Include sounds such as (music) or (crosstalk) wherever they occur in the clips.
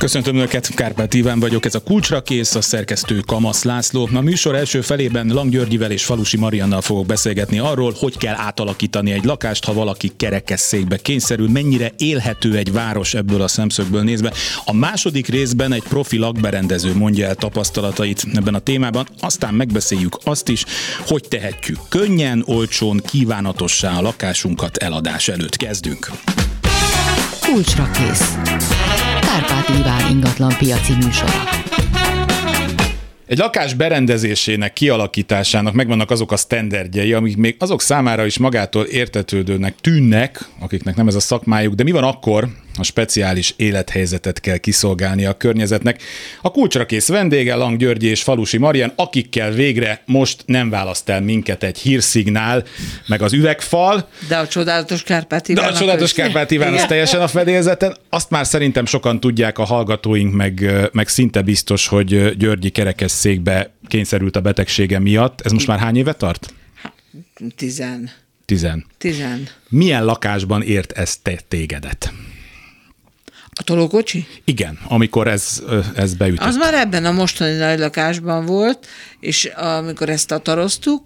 Köszöntöm Önöket, Kárpát Iván vagyok, ez a Kulcsra kész, a szerkesztő Kamasz László. A műsor első felében Lang Györgyivel és Falusi Mariannal fogok beszélgetni arról, hogy kell átalakítani egy lakást, ha valaki kerekesszékbe kényszerül, mennyire élhető egy város ebből a szemszögből nézve. A második részben egy profi lakberendező mondja el tapasztalatait ebben a témában, aztán megbeszéljük azt is, hogy tehetjük könnyen, olcsón, kívánatossá a lakásunkat eladás előtt. Kezdünk! Kulcsra kész. Kárpát Iván ingatlan piaci műsora. Egy lakás berendezésének, kialakításának megvannak azok a sztenderdjei, amik még azok számára is magától értetődőnek tűnnek, akiknek nem ez a szakmájuk, de mi van akkor, ha speciális élethelyzetet kell kiszolgálni a környezetnek. A kulcsra kész vendége Lang Györgyi és Falusi Marian, akikkel végre most nem választ el minket egy hírszignál, meg az üvegfal. De a csodálatos Kárpát Iván. De a csodálatos Kárpát Iván az teljesen a fedélzeten. Azt már szerintem sokan tudják a hallgatóink, meg, meg szinte biztos, hogy Györgyi kerekesszékbe kényszerült a betegsége miatt. Ez most már hány éve tart? Tizen. Tizen. Tizen. Milyen lakásban ért ez te tégedet? A tolókocsi? Igen, amikor ez, ez beütött. Az már ebben a mostani nagy lakásban volt, és amikor ezt tataroztuk,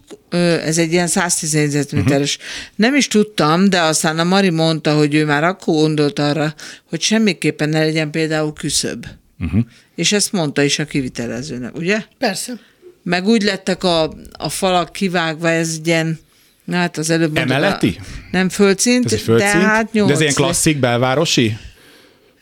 ez egy ilyen 110 négyzetméteres. Uh-huh. Nem is tudtam, de aztán a Mari mondta, hogy ő már akkor gondolt arra, hogy semmiképpen ne legyen például küszöb. Uh-huh. És ezt mondta is a kivitelezőnek, ugye? Persze. Meg úgy lettek a, a falak kivágva, ez ilyen Na hát az előbb Emeleti? A, nem földszint, ez egy földszint? de hát De ez ilyen klasszik belvárosi?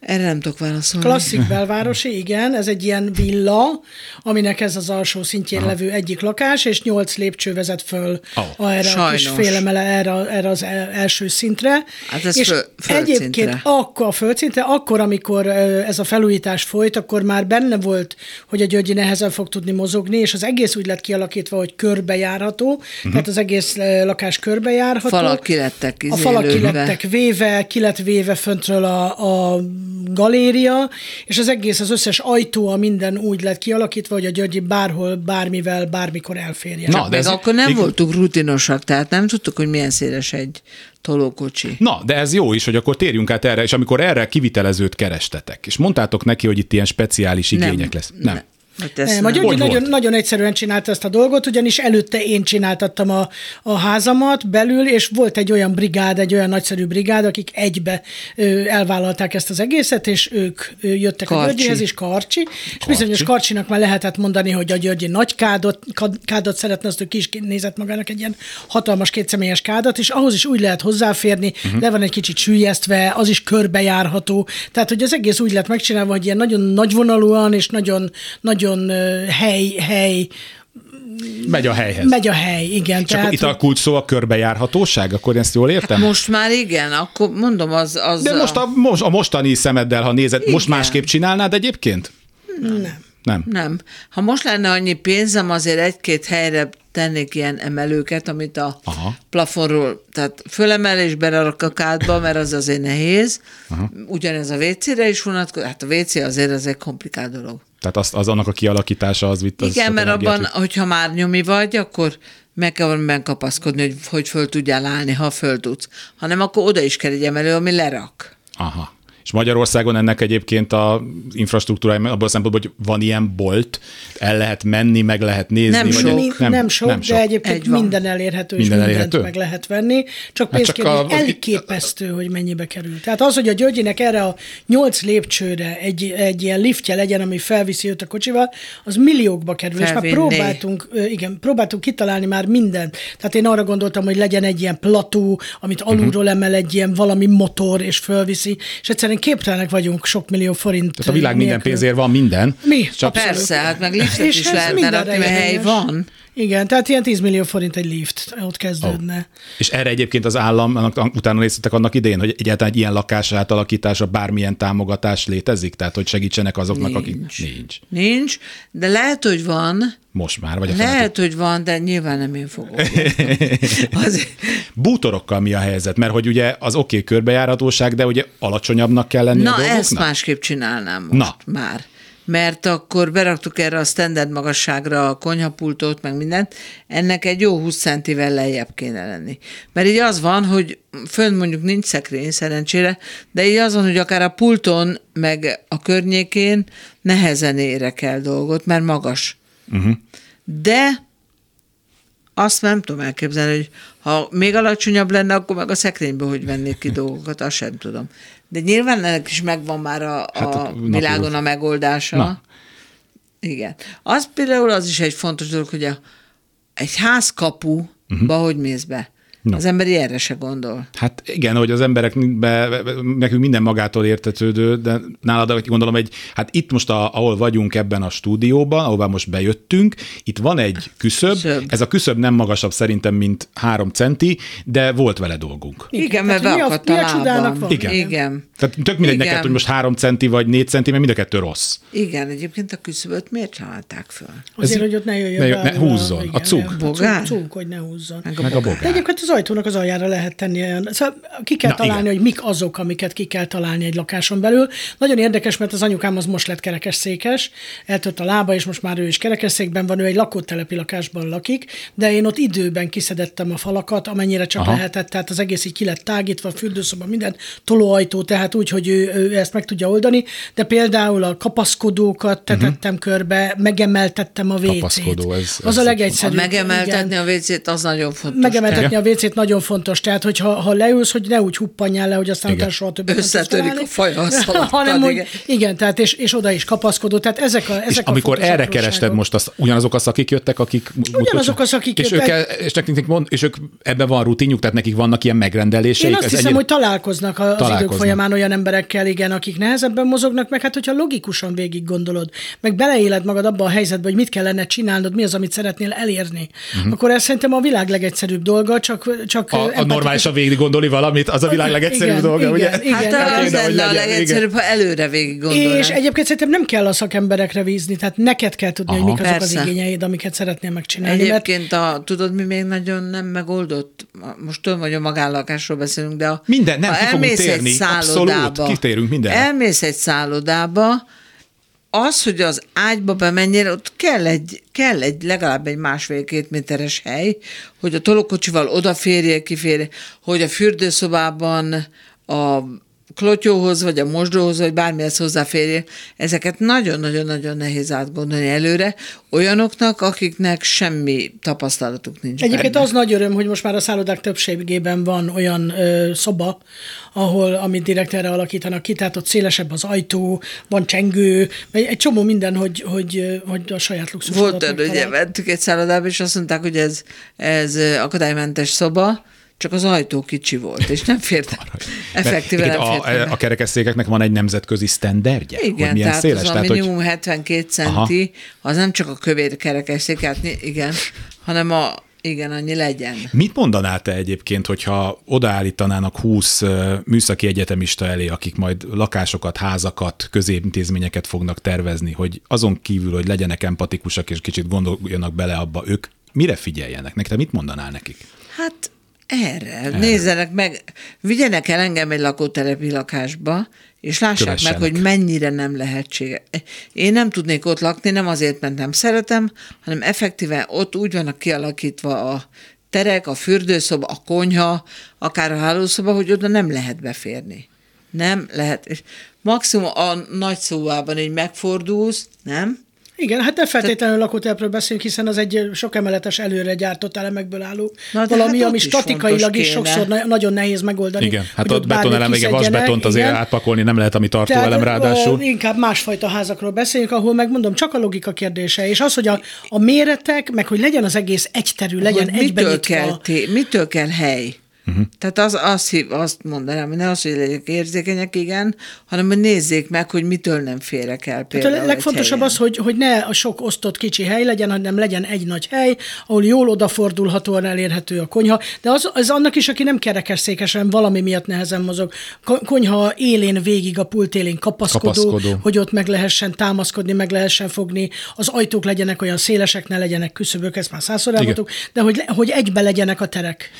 Erre nem tudok válaszolni. Klasszik (laughs) belvárosi, igen, ez egy ilyen villa, aminek ez az alsó szintjén Aha. levő egyik lakás, és nyolc lépcső vezet föl oh. erre Sajnos. a kis félemele, erre, erre az első szintre. Hát ez és föl, egyébként akkor a földszintre, akkor, amikor ez a felújítás folyt, akkor már benne volt, hogy a Györgyi nehezen fog tudni mozogni, és az egész úgy lett kialakítva, hogy körbejárható, uh-huh. tehát az egész lakás körbejárható. Falak kilettek A falak kilettek véve, ki lett véve föntről a, a galéria, és az egész, az összes ajtó, a minden úgy lett kialakítva, hogy a Györgyi bárhol, bármivel, bármikor elférjen. Na, de ez akkor nem igen. voltunk rutinosak, tehát nem tudtuk, hogy milyen széles egy tolókocsi. Na, de ez jó is, hogy akkor térjünk át erre, és amikor erre kivitelezőt kerestetek, és mondtátok neki, hogy itt ilyen speciális igények nem, lesz. Nem. Hát nem, a György nagyon, nagyon egyszerűen csinálta ezt a dolgot, ugyanis előtte én csináltattam a, a házamat belül, és volt egy olyan brigád, egy olyan nagyszerű brigád, akik egybe ö, elvállalták ezt az egészet, és ők ö, jöttek Karcsi. a Györgyihez is, Karcsi, Karcsi, és bizonyos Karcsinak már lehetett mondani, hogy a Györgyi nagy kádot, kádot szeretne, azt ő ki is nézett magának egy ilyen hatalmas kétszemélyes kádat, és ahhoz is úgy lehet hozzáférni, uh-huh. le van egy kicsit sűjesztve, az is körbejárható, tehát hogy az egész úgy lett megcsinálva, hogy ilyen nagyon nagyvonalúan és nagyon, nagyon nagyon hely, hely Megy a helyhez. Megy a hely, igen. És tehát, akkor itt a kulcs szó a körbejárhatóság, akkor ezt jól értem? Most már igen, akkor mondom, az... az De most a, most, a mostani szemeddel, ha nézed, igen. most másképp csinálnád egyébként? Nem. Nem. Nem. Ha most lenne annyi pénzem, azért egy-két helyre tennék ilyen emelőket, amit a Aha. plafonról, tehát fölemelésbe rak a kádba, mert az azért nehéz. Aha. Ugyanez a WC-re is vonatkozik, hát a WC azért ez egy komplikált dolog. Tehát az, az annak a kialakítása az vitt az Igen, mert abban, hogy... hogyha már nyomi vagy, akkor meg kell valamiben kapaszkodni, hogy, hogy föl tudjál állni, ha föl tudsz. Hanem akkor oda is kell egy emelő, ami lerak. Aha. És Magyarországon ennek egyébként a infrastruktúrája abban a szempontból, hogy van ilyen bolt, el lehet menni, meg lehet nézni. Nem vagy sok. Nem, nem, sok, nem sok, de egyébként Egy minden elérhető, minden és elérhető? mindent meg lehet venni. Csak hát pénzkérdés, csak a... elképesztő, hogy mennyibe kerül. Tehát az, hogy a Györgyinek erre a nyolc lépcsőre egy, egy ilyen liftje legyen, ami felviszi őt a kocsival, az milliókba kerül. Felvinni. És már próbáltunk, igen, próbáltunk kitalálni már mindent. Tehát én arra gondoltam, hogy legyen egy ilyen plató, amit alulról uh-huh. emel egy ilyen valami motor, és felviszi. És egyszerűen egyszerűen képtelenek vagyunk sok millió forint. Tehát a világ minden pénzért van minden. Mi? Csak Persze, hát meg liftet is lehet, mert a hely van. Igen, tehát ilyen 10 millió forint egy lift, ott kezdődne. Oh. És erre egyébként az állam, utána néztetek annak idén, hogy egyáltalán egy ilyen lakás átalakítása bármilyen támogatás létezik? Tehát, hogy segítsenek azoknak, nincs. akik... Nincs. Nincs, de lehet, hogy van. Most már, vagy a Lehet, feladat. hogy van, de nyilván nem én fogok. (laughs) Azért. Bútorokkal mi a helyzet? Mert hogy ugye az oké okay, körbejárhatóság, de ugye alacsonyabbnak kell lenni Na, a dolgoknak? ezt másképp csinálnám most Na. már. Mert akkor beraktuk erre a standard magasságra a konyhapultot, meg mindent, ennek egy jó 20 centivel lejjebb kéne lenni. Mert így az van, hogy fönn mondjuk nincs szekrény szerencsére, de így az van, hogy akár a pulton, meg a környékén nehezen érek el dolgot, mert magas. Uh-huh. De azt nem tudom elképzelni, hogy ha még alacsonyabb lenne, akkor meg a szekrényből hogy vennék ki dolgokat, azt sem tudom. De nyilván ennek is megvan már a, hát a, a világon a megoldása. Na. Igen. Az például az is egy fontos dolog, hogy a, egy házkapuba uh-huh. hogy mész be. No. Az ember erre se gondol. Hát igen, hogy az emberek, nekünk minden magától értetődő, de nálad gondolom egy, hát itt most, a, ahol vagyunk ebben a stúdióban, ahová most bejöttünk, itt van egy küszöb, Szöbb. ez a küszöb nem magasabb szerintem, mint három centi, de volt vele dolgunk. Igen, igen mert beakadt a, a lábam. Igen. igen. Tehát tök mindegy igen. neked, hogy most három centi vagy négy centi, mert mind a kettő rossz. Igen, egyébként a küszöböt miért csinálták föl? Azért, ez, hogy ott ne jöjjön ne, ne húzzon, a, igen, a cuk. A cuk, hogy ne húzzon. Meg a, meg a bogár. De egyébként az ajtónak az aljára lehet tenni olyan. Szóval ki kell Na, találni, igen. hogy mik azok, amiket ki kell találni egy lakáson belül. Nagyon érdekes, mert az anyukám az most lett kerekesszékes, eltört a lába, és most már ő is kerekesszékben van, ő egy lakótelepi lakásban lakik, de én ott időben kiszedettem a falakat, amennyire csak Aha. lehetett, tehát az egész így ki lett tágítva, fürdőszoba, minden tolóajtó, tehát úgy, hogy ő, ő ezt meg tudja oldani, de például a kapaszkodókat tetettem uh-huh. körbe, megemeltettem a WC-t. Kapaszkodó, ez, az ez a legegyszerűbb. A megemeltetni igen. a WC-t, az nagyon fontos. Megemeltetni a WC-t nagyon fontos, tehát hogyha ha leülsz, hogy ne úgy huppanjál le, hogy aztán utána soha többet Összetörik a fajasz (laughs) Hanem, hogy igen. igen, tehát és, és oda is kapaszkodó, tehát ezek a ezek És a amikor erre kerested most, az, ugyanazok a szakik jöttek, akik... Ugyanazok a szakik és jöttek. Ők, és, nekik mond, és ők ebben van rutinjuk, tehát nekik vannak ilyen megrendeléseik. Én azt hiszem, ennyire... hogy találkoznak az találkoznak. idők folyamán olyan emberekkel, igen, akik nehezebben mozognak, meg hát hogyha logikusan végig gondolod, meg beleéled magad abba a helyzetbe, hogy mit kellene csinálnod, mi az, amit szeretnél elérni, uh-huh. akkor ez szerintem a világ legegyszerűbb dolga, csak, csak a, a normálisan végig gondolni valamit, az a világ legegyszerűbb igen, dolga, igen, ugye? Igen, hát az lenne a legegyszerűbb, ha előre végig gondolnál. És egyébként szerintem nem kell a szakemberekre vízni, tehát neked kell tudni, Aha. hogy mik azok Persze. az igényeid, amiket szeretnél megcsinálni. Egyébként mert... a, tudod, mi még nagyon nem megoldott, most tudom, hogy a magánlakásról beszélünk, de a, minden, nem, ki fogunk térni, abszolút, kitérünk minden. Elmész egy szállodába, az, hogy az ágyba bemenjél, ott kell egy, kell egy legalább egy másfél-két méteres hely, hogy a tolókocsival odaférjél, kiférjél, hogy a fürdőszobában a klotyóhoz, vagy a mosdóhoz, vagy bármihez hozzáférjél, ezeket nagyon-nagyon-nagyon nehéz átgondolni előre, olyanoknak, akiknek semmi tapasztalatuk nincs. Egyébként benne. az nagy öröm, hogy most már a szállodák többségében van olyan ö, szoba, ahol, amit direkt erre alakítanak ki, tehát ott szélesebb az ajtó, van csengő, egy csomó minden, hogy, hogy, hogy a saját luxus. Volt, ugye, mentük egy szállodába, és azt mondták, hogy ez, ez akadálymentes szoba, csak az ajtó kicsi volt, és nem fért effektíve nem fért a, a kerekesszékeknek van egy nemzetközi sztenderdje? Igen, hogy milyen tehát széles? az tehát, a minimum hogy... 72 centi, Aha. az nem csak a kövér kerekesszék, hát igen, hanem a igen, annyi legyen. Mit mondanál te egyébként, hogyha odaállítanának 20 műszaki egyetemista elé, akik majd lakásokat, házakat, középintézményeket fognak tervezni, hogy azon kívül, hogy legyenek empatikusak és kicsit gondoljanak bele abba, ők mire figyeljenek? Neked mit mondanál nekik? Hát erre. Erre. Nézzenek meg, vigyenek el engem egy lakótelepi lakásba, és lássák Kövessenek. meg, hogy mennyire nem lehetséges. Én nem tudnék ott lakni, nem azért, mert nem szeretem, hanem effektíven ott úgy vannak kialakítva a terek, a fürdőszoba, a konyha, akár a hálószoba, hogy oda nem lehet beférni. Nem lehet. És maximum a nagy szóvában így megfordulsz, nem? Igen, hát nem feltétlenül lakótelepről beszélünk, hiszen az egy sok emeletes előre gyártott elemekből álló Na, valami, hát ami statikailag is, is sokszor na- nagyon nehéz megoldani. Igen, hát a betonelem, igen, vasbetont azért igen. átpakolni nem lehet, ami tartóelem ráadásul. Inkább másfajta házakról beszélünk, ahol megmondom, csak a logika kérdése, és az, hogy a, a méretek, meg hogy legyen az egész egyterű, legyen egyben mitől kell, mitől kell hely? Uh-huh. Tehát az, azt, azt mondanám, hogy ne az, hogy legyek érzékenyek, igen, hanem hogy nézzék meg, hogy mitől nem férek el például Tehát a legfontosabb az, hogy, hogy ne a sok osztott kicsi hely legyen, hanem legyen egy nagy hely, ahol jól odafordulhatóan elérhető a konyha, de az, az annak is, aki nem kerekesszékes, hanem valami miatt nehezen mozog. Konyha élén végig, a pult élén kapaszkodó, kapaszkodó, hogy ott meg lehessen támaszkodni, meg lehessen fogni, az ajtók legyenek olyan szélesek, ne legyenek küszöbök, ezt már százszor elmondtuk, de hogy, hogy egybe legyenek a terek.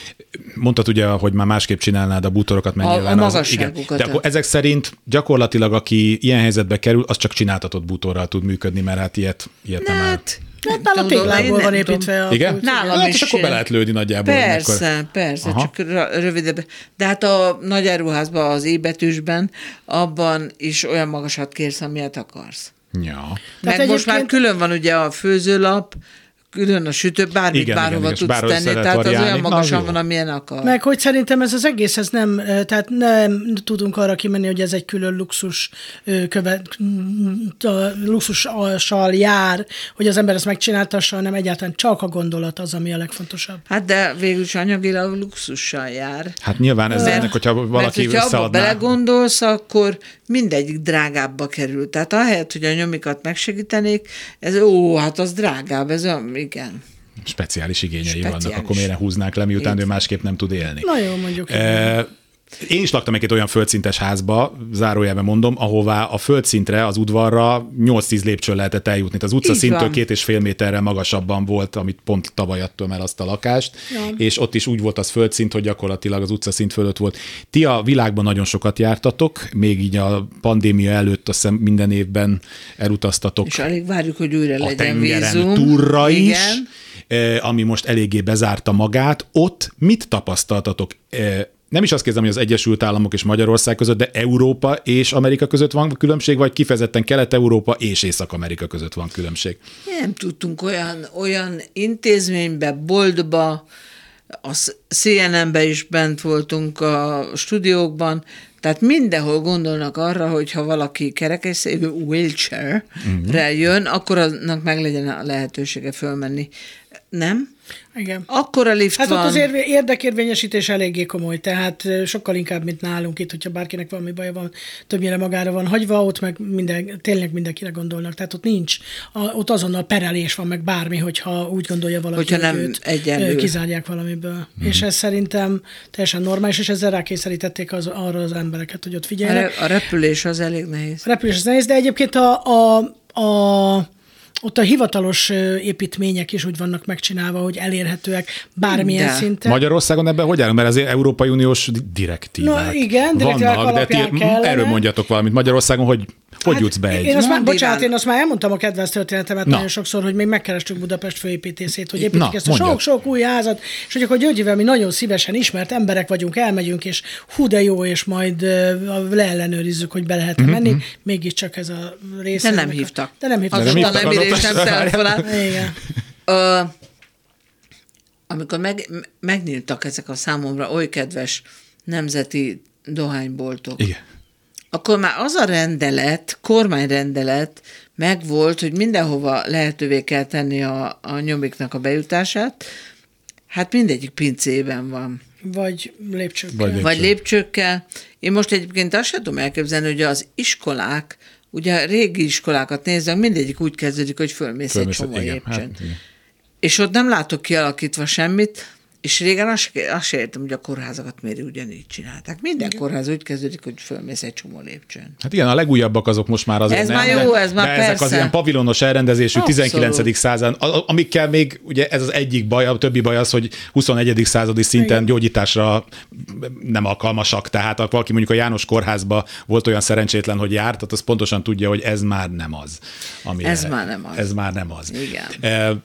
Mondtad ugye hogy már másképp csinálnád a bútorokat, mert A- a nyilván az, magasságukat. De akkor ezek szerint gyakorlatilag, aki ilyen helyzetbe kerül, az csak csináltatott bútorral tud működni, mert hát ilyet, ilyet nem áll. Hát, Hát nála tudom, téglából van nem tudom. építve a Igen? pult. Nálam hát, is és akkor be lehet lőni nagyjából. Persze, amikor- persze, Aha. csak rö- rövidebb. De hát a nagy áruházban, az ébetűsben, abban is olyan magasat kérsz, amilyet akarsz. Ja. Meg Tehát most már egyébként- külön van ugye a főzőlap, külön a sütő, bármit Igen, bárhova igen, tudsz tenni, tehát az olyan magasan van, amilyen akar. Meg hogy szerintem ez az egész, ez nem, eh, tehát nem tudunk arra kimenni, hogy ez egy külön luxus követ, a luxussal jár, hogy az ember ezt megcsináltassa, hanem egyáltalán csak a gondolat az, ami a legfontosabb. Hát de végül is anyagilag luxussal jár. Hát nyilván ez Mert- ennek, hogyha Mert valaki hogyha abba belegondolsz, akkor mindegyik drágábbba kerül. Tehát ahelyett, hogy a nyomikat megsegítenék, ez ó, hát az drágább, ez olyan, igen. Speciális igényei Speciális. vannak, akkor miért ne húznák le, miután Így ő másképp nem tud élni. Na jó, mondjuk. E, én is laktam egy olyan földszintes házba, zárójelben mondom, ahová a földszintre, az udvarra 8-10 lépcső lehetett eljutni. Az utcaszintől van. két és fél méterrel magasabban volt, amit pont tavaly adtam el azt a lakást, Ja. és ott is úgy volt az földszint, hogy gyakorlatilag az utcaszint fölött volt. Ti a világban nagyon sokat jártatok, még így a pandémia előtt azt hiszem minden évben elutaztatok És alig várjuk, hogy újra a legyen vízum. túlra is, Igen. eh, ami most eléggé bezárta magát. Ott mit tapasztaltatok? Nem is azt kérdezem, hogy az Egyesült Államok és Magyarország között, de Európa és Amerika között van különbség, vagy kifejezetten Kelet-Európa és Észak-Amerika között van különbség? Nem tudtunk olyan, olyan intézménybe, boltba, a CNN-be is bent voltunk a stúdiókban, tehát mindenhol gondolnak arra, hogy ha valaki kerekesszékű wheelchair-re uh-huh. jön, akkor annak meg legyen a lehetősége fölmenni. Nem? Igen. Akkor a lift Hát van. ott az érvé- érdekérvényesítés eléggé komoly, tehát sokkal inkább, mint nálunk itt, hogyha bárkinek valami baja van, többnyire magára van hagyva, ott meg minden, tényleg mindenkire gondolnak. Tehát ott nincs, a, ott azonnal perelés van, meg bármi, hogyha úgy gondolja valaki, Hogyha nem őt egyenlő. kizárják valamiből. Mm. És ez szerintem teljesen normális, és ezzel rákényszerítették az, arra az embereket, hogy ott a, figyeljenek. re- a repülés az elég nehéz. A repülés az nehéz, de egyébként a, a, a ott a hivatalos építmények is úgy vannak megcsinálva, hogy elérhetőek bármilyen De. szinten. Magyarországon ebben hogy állunk? Mert azért Európai Uniós di- direktívák Na igen, direktívák vannak, de ti kellene. erről mondjatok valamit. Magyarországon hogy, hogy jutsz be egy? Hát Én azt már, bocsánat, én azt már elmondtam a kedvenc történetemet Na. nagyon sokszor, hogy még megkerestük Budapest főépítészét, hogy építik Na, ezt a sok-sok új házat, és hogy akkor Györgyivel mi nagyon szívesen ismert emberek vagyunk, elmegyünk, és hú de jó, és majd leellenőrizzük, hogy be lehet Mhm, menni. Mégiscsak ez a része. De nem hívtak. De nem hívtak. Azóta hívtak, nem írés, nem telefonál. Igen. Ö, amikor meg, megnyíltak ezek a számomra oly kedves nemzeti dohányboltok, Igen. Akkor már az a rendelet, kormányrendelet megvolt, hogy mindenhova lehetővé kell tenni a, a nyomiknak a bejutását, hát mindegyik pincében van. Vagy lépcsőkkel. Vagy lépcső. Vagy lépcsőkkel. Én most egyébként azt sem tudom elképzelni, hogy az iskolák, ugye a régi iskolákat nézzük, mindegyik úgy kezdődik, hogy fölmész, Fölmész, egy csomó igen, lépcsőn. hát igen. És ott nem látok kialakítva semmit, és régen azt, azt értem, hogy a kórházakat miért ugyanígy csinálták. Minden kórház úgy kezdődik, hogy fölmész egy csomó lépcsőn. Hát igen, a legújabbak azok most már azért Ez nem, már jó, ez már de ezek az persze. ilyen pavilonos elrendezésű Abszolút. 19. század, amikkel még, ugye ez az egyik baj, a többi baj az, hogy 21. századi szinten Igen. gyógyításra nem alkalmasak, tehát valaki mondjuk a János kórházba volt olyan szerencsétlen, hogy járt, tehát az pontosan tudja, hogy ez már nem az. Ami Ez már nem az. Ez már nem az. Igen. E,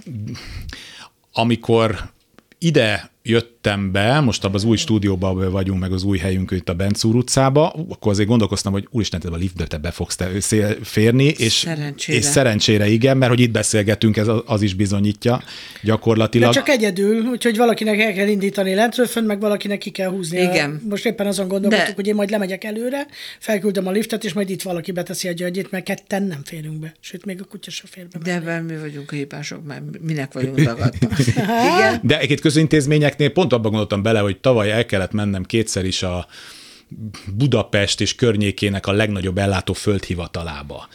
amikor ide jöttem be, most abban az új stúdióban vagyunk, meg az új helyünk itt a Bencúr utcába, akkor azért gondolkoztam, hogy úristen, te a liftbe te be fogsz te szél- férni, és Szerencsére. és szerencsére igen, mert hogy itt beszélgetünk, ez az is bizonyítja De gyakorlatilag. csak egyedül, úgyhogy valakinek el kell indítani lentről fönn, meg valakinek ki kell húzni. Igen. A, most éppen azon gondolkodtuk, De- hogy én majd lemegyek előre, felküldöm a liftet, és majd itt valaki beteszi a györgyét, mert ketten nem férünk be. Sőt, még a kutya se fér be. De mi vagyunk hibások, mert minek vagyunk dagadva. (laughs) Igen. De egyébként közintézményeknél pont abban gondoltam bele, hogy tavaly el kellett mennem kétszer is a Budapest és környékének a legnagyobb ellátó földhivatalába.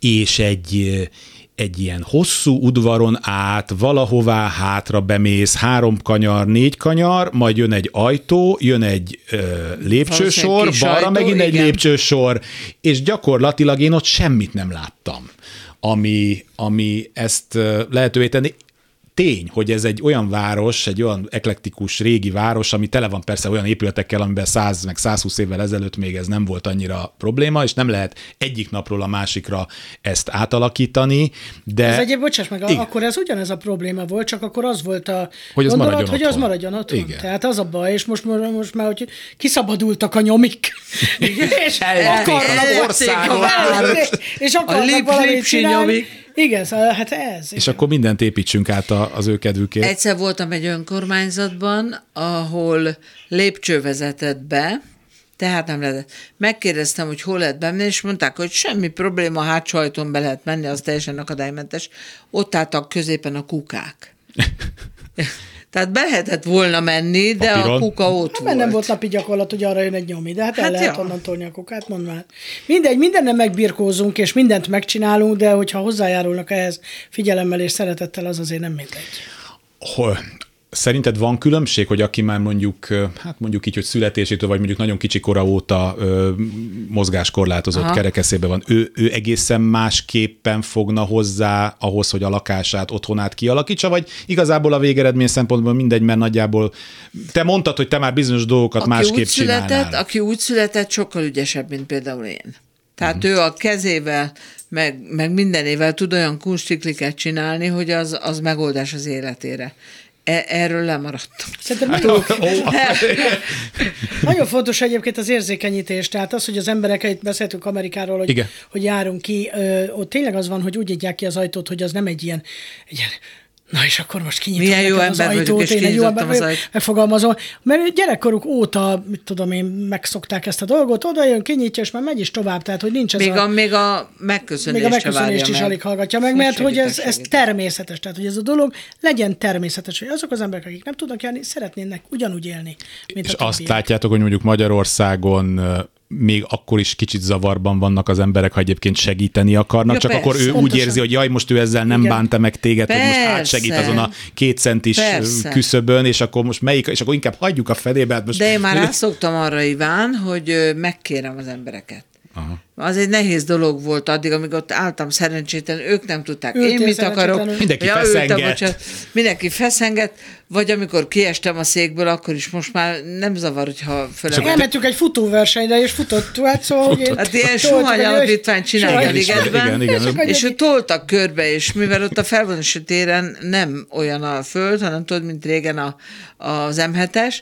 És egy egy ilyen hosszú udvaron át, valahová hátra bemész, három kanyar, négy kanyar, majd jön egy ajtó, jön egy ö, lépcsősor, balra ajtó, megint egy igen. lépcsősor, és gyakorlatilag én ott semmit nem láttam, ami, ami ezt lehetővé tenni tény, hogy ez egy olyan város, egy olyan eklektikus régi város, ami tele van persze olyan épületekkel, amiben 100 meg 120 évvel ezelőtt még ez nem volt annyira probléma, és nem lehet egyik napról a másikra ezt átalakítani, de... Ez egyéb, bocsáss meg, igen. akkor ez ugyanez a probléma volt, csak akkor az volt a hogy az gondolat, maradjon hogy otthon. az maradjon otthon. Igen. Tehát az a baj, és most, most már, hogy kiszabadultak a nyomik, (laughs) és akarnak- és A akarnak valamit csinálni. Igen, szóval, hát ez. És akkor mindent építsünk át a- az ő kedvükért. Egyszer voltam egy önkormányzatban, ahol lépcső vezetett be, tehát nem lehetett. Megkérdeztem, hogy hol lehet bemenni, és mondták, hogy semmi probléma, hátsó ajtón be lehet menni, az teljesen akadálymentes. Ott álltak középen a kukák. (laughs) Tehát be lehetett volna menni, de Papíron? a kuka ott Hát, volt. mert nem volt napi gyakorlat, hogy arra jön egy nyomi, de hát, hát el lehet ja. onnan tolni a kukát, mondd már. Mindegy, mindennel megbirkózunk, és mindent megcsinálunk, de hogyha hozzájárulnak ehhez figyelemmel és szeretettel, az azért nem mindegy. Hol, szerinted van különbség, hogy aki már mondjuk, hát mondjuk így, hogy születésétől, vagy mondjuk nagyon kicsi kora óta ö, mozgáskorlátozott Aha. kerekeszébe van, ő, ő egészen másképpen fogna hozzá ahhoz, hogy a lakását, otthonát kialakítsa, vagy igazából a végeredmény szempontból mindegy, mert nagyjából te mondtad, hogy te már bizonyos dolgokat aki másképp úgy született, csinálnál. aki úgy született, sokkal ügyesebb, mint például én. Tehát Mhm. ő a kezével, meg, meg mindenével tud olyan kunstikliket csinálni, hogy az, az megoldás az életére. E, erről lemaradtam. Szerintem Hát, nagyon, (laughs) nagyon fontos egyébként az érzékenyítés, tehát az, hogy az emberek, itt beszéltünk Amerikáról, hogy, Igen. hogy járunk ki, ott tényleg az van, hogy úgy nyitják ki az ajtót, hogy az nem egy ilyen, egy ilyen Na és akkor most kinyitom Milyen jó az ember vagyok, ajtót, és én egy jó ember az vagyok, ajtót. megfogalmazom, mert gyerekkoruk óta, mit tudom én, megszokták ezt a dolgot, oda jön, kinyitja, és már megy is tovább, tehát hogy nincs ez Még a, a, még a megköszönést, még a megköszönést is meg. alig hallgatja meg, mert hogy ez, ez természetes, tehát hogy ez a dolog legyen természetes, hogy azok az emberek, akik nem tudnak járni, szeretnének ugyanúgy élni, mint És a azt látjátok, hogy mondjuk Magyarországon még akkor is kicsit zavarban vannak az emberek, ha egyébként segíteni akarnak, Ja, csak persze. akkor ő úgy érzi, hogy jaj, most ő ezzel nem Igen. bánta meg téged, hogy most Persze. átsegít azon a két centis Persze. küszöbön, és akkor most melyik, és akkor inkább hagyjuk a felébe. Hát most De én már rászoktam arra, Iván, hogy megkérem az embereket. Aha. Az egy nehéz dolog volt addig, amíg ott álltam szerencsétlen, ők nem tudták, Ültél én mit akarok. Mindenki Ja, feszenget. ültem, bocsánat. mindenki feszengett, vagy amikor kiestem a székből, akkor is most már nem zavar, hogyha fölemelem. Elmentünk egy futóversenyre, és futott, hát szóval, hogy én Hát ilyen suhany alapítványt csinálják ligetben, Igen, igen, És ő toltak körbe, és mivel ott a felvonási téren nem olyan a föld, hanem tudod, mint régen a, az M7-es,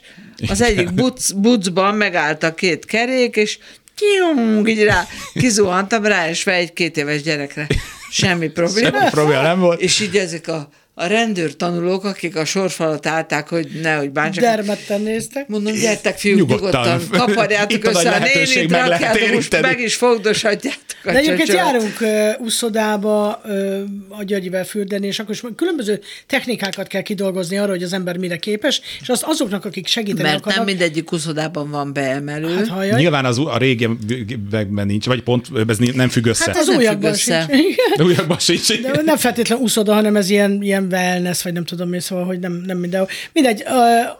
az egyik buc, bucban megállt a két kerék, és kiung, így rá, kizuhantam rá, és egy-két éves gyerekre. Semmi probléma. Semmi probléma nem volt. És így ezek a, a rendőr tanulók, akik a sorfalat állták, hogy nehogy bántsak. Dermedten néztek. Mondom, gyertek fiúk, Nyugodtan. nyugodtan, kaparjátok (laughs) Itt össze a nénit, meg rakjátok, most meg is fogdoshatjátok a De egyébként járunk uh, úszodába uh, a Györgyivel fürdeni, és akkor is különböző technikákat kell kidolgozni arra, hogy az ember mire képes, és azt azoknak, akik segíteni Mert akarnak, nem mindegyik úszodában van beemelő. hát hallja, Nyilván az, a régiekben nincs, vagy pont ez nem függ össze. hát az nem újakban sincs. De újakban sincs. De nem feltétlenül úszoda, hanem ez ilyen, ilyen wellness, vagy nem tudom mi, szóval, hogy nem, nem mindenhol. Mindegy,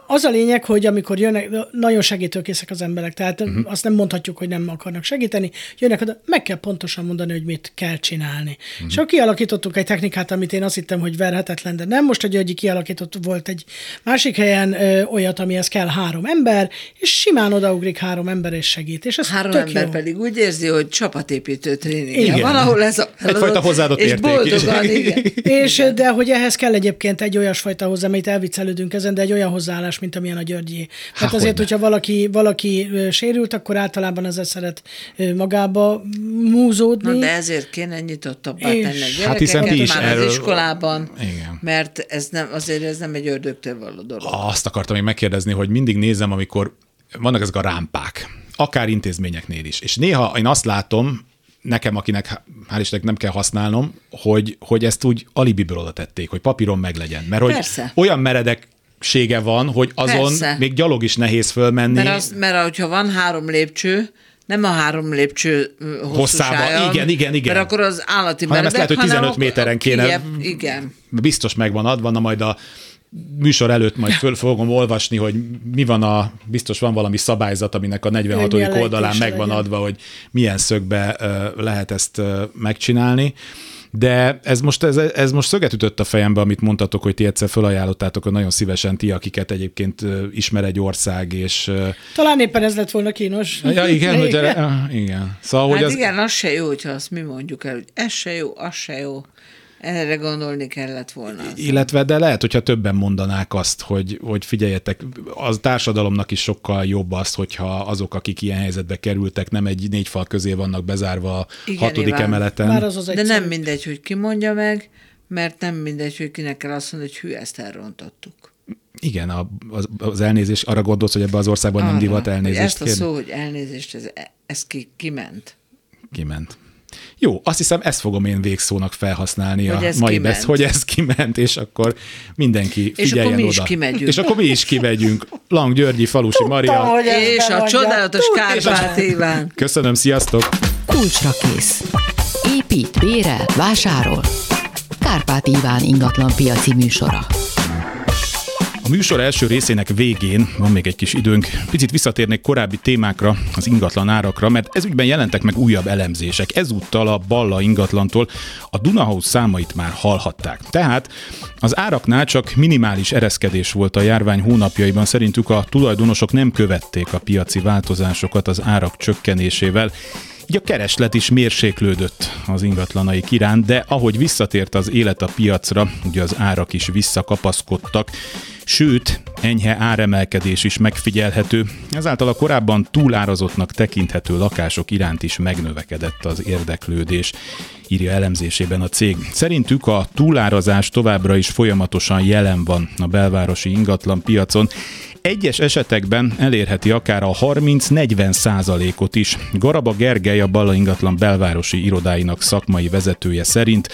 az a lényeg, hogy amikor jönnek, nagyon segítőkészek az emberek, tehát uh-huh. azt nem mondhatjuk, hogy nem akarnak segíteni, jönnek oda, meg kell pontosan mondani, hogy mit kell csinálni. Uh-huh. És akkor kialakítottuk egy technikát, amit én azt hittem, hogy verhetetlen, de nem. Most a Györgyi kialakított volt egy másik helyen ö, olyat, amihez kell három ember, és simán odaugrik három ember, és segít. És ez Három tök ember jó. pedig úgy érzi, hogy csapatépítő tréning. Igen. Van, ahol ez a feladat, Egyfajta (laughs) hozzáadott és érték boldogan, igen. És, de hogy ehhez kell egyébként egy olyasfajta hozzá, amit elviccelődünk ezen, de egy olyan hozzáállás, mint amilyen a Györgyi. Hát azért, hogyne. hogyha valaki, valaki sérült, akkor általában ezzel szeret magába múzódni. Na, de ezért kéne nyitottabbá És- tenni a Hát gyerekeket hiszen ti is már erről- az iskolában, Igen. mert ez nem, azért ez nem egy ördögtől való dolog. Azt akartam még megkérdezni, hogy mindig nézem, amikor vannak ezek a rámpák, akár intézményeknél is. És néha én azt látom, nekem, akinek hál' Istennek nem kell használnom, hogy, hogy ezt úgy alibiből oda tették, hogy papíron meglegyen. Mert hogy Persze. olyan meredeksége van, hogy azon Persze. még gyalog is nehéz fölmenni. Mert, az, mert hogyha van három lépcső, nem a három lépcső ö, Hosszába, hosszúsága, igen, igen, igen. Mert akkor az állati Hanem ezt meredek, lehet, hogy 15 hanem méteren kéne- Igen. biztos megvan adva, na majd a műsor előtt majd föl fogom olvasni, hogy mi van a, biztos van valami szabályzat, aminek a 46. milyen oldalán megvan legyen. adva, hogy milyen szögbe lehet ezt megcsinálni. De ez most, ez, ez most szöget ütött a fejembe, amit mondtatok, hogy ti egyszer felajánlottátok, hogy nagyon szívesen ti, akiket egyébként ismer egy ország, és... Talán éppen ez lett volna kínos. Ja, igen, hogy erre, igen. Szóval, hát hogy az... igen, az se jó, hogyha azt mi mondjuk el, hogy ez se jó, az se jó. Erre gondolni kellett volna. Aztán. Illetve, de lehet, hogyha többen mondanák azt, hogy, hogy figyeljetek, az társadalomnak is sokkal jobb az, hogyha azok, akik ilyen helyzetbe kerültek, nem egy négy fal közé vannak bezárva a Igen, hatodik Iván. emeleten. Már az az de nem mindegy, hogy ki mondja meg, mert nem mindegy, hogy kinek kell azt mondani, hogy hű, ezt elrontottuk. Igen, az, az elnézés, arra gondolsz, hogy ebbe az országban arra, nem divat elnézést ezt a kérni? szó, hogy elnézést, ez, ez ki, kiment. Kiment. Jó, azt hiszem ezt fogom én végszónak felhasználni hogy a mai besz, hogy ez kiment, és akkor mindenki és figyeljen akkor mi oda. Is kimegyünk. És akkor mi is kimegyünk. Lang Györgyi, Falusi Maria. És a csodálatos Kárpát Iván. Köszönöm, sziasztok! Kulcsra kész. Épít, bérel, vásárol. Kárpát Iván ingatlan piaci műsora. A műsor első részének végén van még egy kis időnk. Picit visszatérnék korábbi témákra, az ingatlan árakra, mert ezügyben jelentek meg újabb elemzések. Ezúttal a Balla ingatlantól a Dunahaus számait már hallhatták. Tehát az áraknál csak minimális ereszkedés volt a járvány hónapjaiban. Szerintük a tulajdonosok nem követték a piaci változásokat az árak csökkenésével, így a kereslet is mérséklődött az ingatlanaik iránt, de ahogy visszatért az élet a piacra, ugye az árak is visszakapaszkodtak, sőt, enyhe áremelkedés is megfigyelhető, ezáltal a korábban túlárazottnak tekinthető lakások iránt is megnövekedett az érdeklődés, írja elemzésében a cég. Szerintük a túlárazás továbbra is folyamatosan jelen van a belvárosi ingatlan piacon, egyes esetekben elérheti akár a 30-40 százalékot is. Garaba Gergely a Balla ingatlan belvárosi irodáinak szakmai vezetője szerint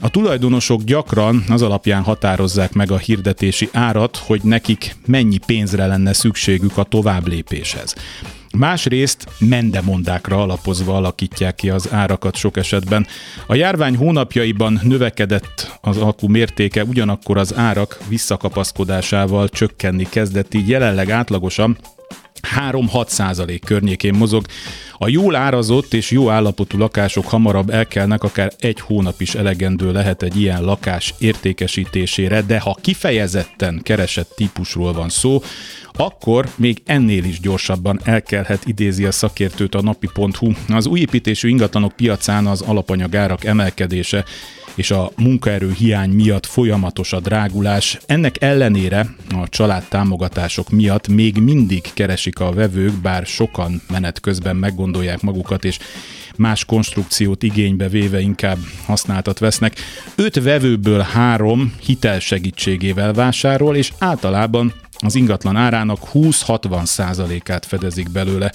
a tulajdonosok gyakran az alapján határozzák meg a hirdetési árat, hogy nekik mennyi pénzre lenne szükségük a továbblépéshez. Másrészt mendemondákra alapozva alakítják ki az árakat sok esetben. A járvány hónapjaiban növekedett az alkú mértéke, ugyanakkor az árak visszakapaszkodásával csökkenni kezdett, így jelenleg átlagosan 3-6 százalék környékén mozog. A jól árazott és jó állapotú lakások hamarabb elkelnek, akár egy hónap is elegendő lehet egy ilyen lakás értékesítésére, de ha kifejezetten keresett típusról van szó, akkor még ennél is gyorsabban elkelhet, idézi a szakértőt a napi.hu. Az újépítésű ingatlanok piacán az alapanyagárak emelkedése és a munkaerő hiány miatt folyamatos a drágulás. Ennek ellenére a családtámogatások miatt még mindig keresik a vevők, bár sokan menet közben meggondolják magukat, és más konstrukciót igénybe véve inkább használtat vesznek. Öt vevőből három hitel segítségével vásárol, és általában az ingatlan árának 20-60 százalékát fedezik belőle.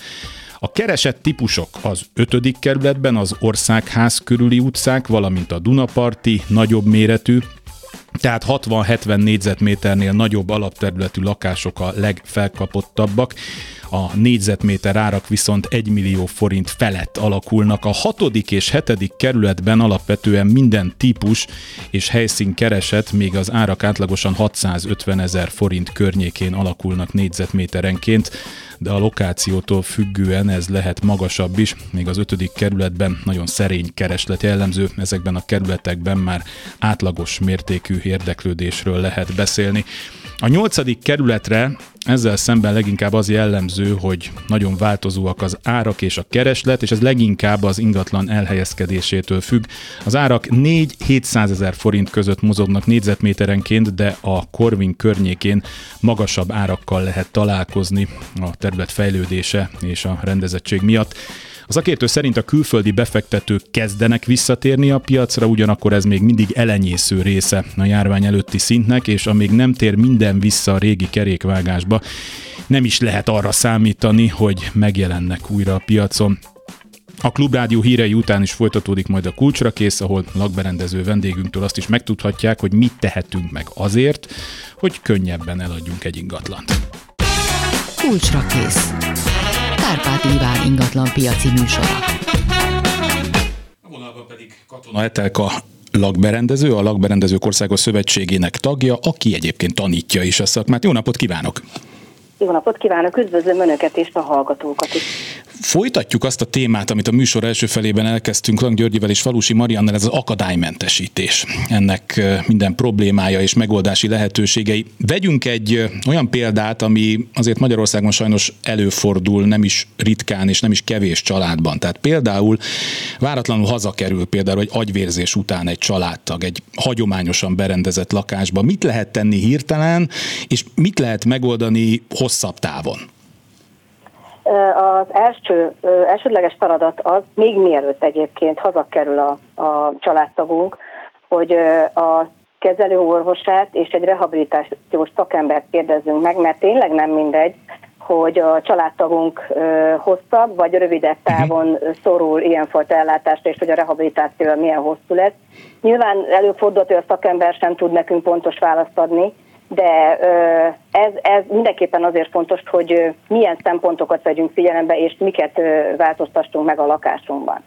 A keresett típusok az 5. kerületben az Országház körüli utcák, valamint a Dunaparti, nagyobb méretű, tehát 60-70 négyzetméternél nagyobb alapterületű lakások a legfelkapottabbak, a négyzetméter árak viszont 1 millió forint felett alakulnak. A hatodik és hetedik kerületben alapvetően minden típus és helyszín keresett, még az árak átlagosan 650 ezer forint környékén alakulnak négyzetméterenként, de a lokációtól függően ez lehet magasabb is, még az ötödik kerületben nagyon szerény kereslet jellemző, ezekben a kerületekben már átlagos mértékű érdeklődésről lehet beszélni. A nyolcadik kerületre ezzel szemben leginkább az jellemző, hogy nagyon változóak az árak és a kereslet, és ez leginkább az ingatlan elhelyezkedésétől függ. Az árak 4-700 ezer forint között mozognak négyzetméterenként, de a Korvin környékén magasabb árakkal lehet találkozni a terület fejlődése és a rendezettség miatt. A szakértő szerint a külföldi befektetők kezdenek visszatérni a piacra, ugyanakkor ez még mindig elenyésző része a járvány előtti szintnek, és amíg nem tér minden vissza a régi kerékvágásba, nem is lehet arra számítani, hogy megjelennek újra a piacon. A Klubrádió hírei után is folytatódik majd a kulcsra kész, ahol lakberendező vendégünktől azt is megtudhatják, hogy mit tehetünk meg azért, hogy könnyebben eladjunk egy ingatlant. Kulcsra kész. Kárpát Iván ingatlan piaci műsora. A vonalban pedig Katona Etelka lakberendező, a Lakberendezők Országos Szövetségének tagja, aki egyébként tanítja is a szakmát. Jó napot kívánok! Jó napot kívánok, üdvözlöm Önöket és a hallgatókat is. Folytatjuk azt a témát, amit a műsor első felében elkezdtünk Lang Györgyivel és Falusi Mariannal, ez az akadálymentesítés. Ennek minden problémája és megoldási lehetőségei. Vegyünk egy olyan példát, ami azért Magyarországon sajnos előfordul, nem is ritkán és nem is kevés családban. Tehát például váratlanul hazakerül például egy agyvérzés után egy családtag, egy hagyományosan berendezett lakásba. Mit lehet tenni hirtelen, és mit lehet megoldani hosszabb távon? Az első, elsődleges feladat az, még mielőtt egyébként hazakerül a, a családtagunk, hogy a kezelőorvosát és egy rehabilitációs szakembert kérdezzünk meg, mert tényleg nem mindegy, hogy a családtagunk hosszabb vagy rövidebb mhm. távon szorul ilyenfajta ellátást, és hogy a rehabilitáció milyen hosszú lesz. Nyilván előfordult, hogy a szakember sem tud nekünk pontos választ adni, de ez, ez mindenképpen azért fontos, hogy milyen szempontokat vegyünk figyelembe, és miket változtassunk meg a lakásunkban.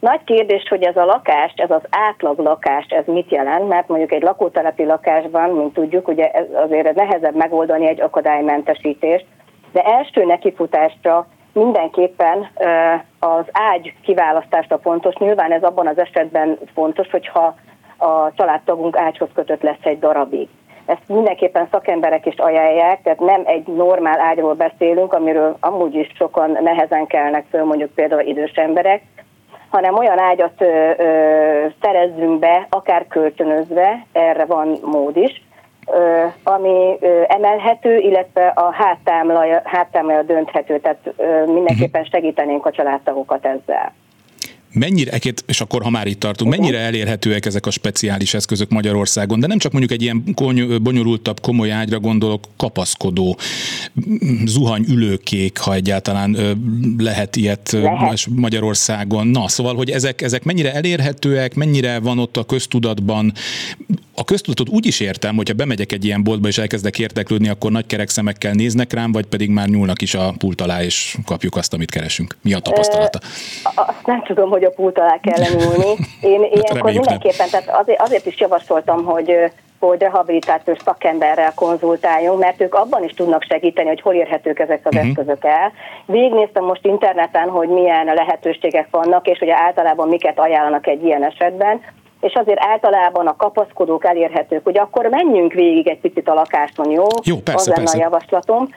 Nagy kérdés, hogy ez a lakás, ez az átlag lakás, ez mit jelent, mert mondjuk egy lakótelepi lakásban, mint tudjuk, ugye ez azért nehezebb megoldani egy akadálymentesítést, de első nekifutásra mindenképpen az ágy kiválasztása fontos. Nyilván ez abban az esetben fontos, hogyha a családtagunk ágyhoz kötött lesz egy darabig. Ezt mindenképpen szakemberek is ajánlják, tehát nem egy normál ágyról beszélünk, amiről amúgy is sokan nehezen kelnek föl, mondjuk például idős emberek, hanem olyan ágyat ö, ö, szerezzünk be, akár kölcsönözve, erre van mód is, ö, ami ö, emelhető, illetve a háttámlaja, háttámlaja dönthető, tehát ö, mindenképpen mhm. segítenénk a családtagokat ezzel. Mennyire, és akkor ha már itt tartunk, mennyire elérhetőek ezek a speciális eszközök Magyarországon, de nem csak mondjuk egy ilyen bonyolultabb, komoly ágyra gondolok, kapaszkodó, zuhany ülőkék, ha egyáltalán lehet ilyet lehet. Magyarországon. Na, szóval, hogy ezek, ezek mennyire elérhetőek, mennyire van ott a köztudatban, a köztudatot úgy is értem, hogyha bemegyek egy ilyen boltba és elkezdek érdeklődni, akkor nagy kerek szemekkel néznek rám, vagy pedig már nyúlnak is a pult alá, és kapjuk azt, amit keresünk. Mi a tapasztalata? Azt nem tudom, hogy a pult alá kell nyúlni. Én (laughs) hát ilyenkor mindenképpen, tehát azért, azért is javasoltam, hogy hogy rehabilitációs szakemberrel konzultáljunk, mert ők abban is tudnak segíteni, hogy hol érhetők ezek az uh-huh. eszközök el. Végignéztem most interneten, hogy milyen lehetőségek vannak, és hogy általában miket ajánlanak egy ilyen esetben és azért általában a kapaszkodók elérhetők, hogy akkor menjünk végig egy picit a lakáson, jó? Jó, persze, Az lenne persze. a javaslatom.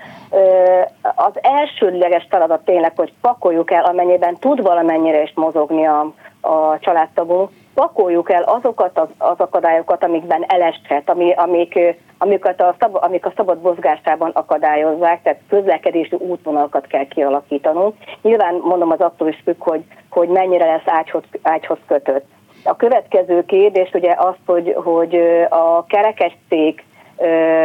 Az elsődleges feladat tényleg, hogy pakoljuk el, amennyiben tud valamennyire is mozogni a, a családtagunk, pakoljuk el azokat az, az akadályokat, amikben eleshet, ami, amik, amiket a szab, amik a szabad mozgásában akadályozzák, tehát közlekedési útvonalakat kell kialakítanunk. Nyilván mondom az attól is függ, hogy, hogy mennyire lesz ágyhoz, ágyhoz kötött. A következő kérdés ugye az, hogy, hogy a kerekesszék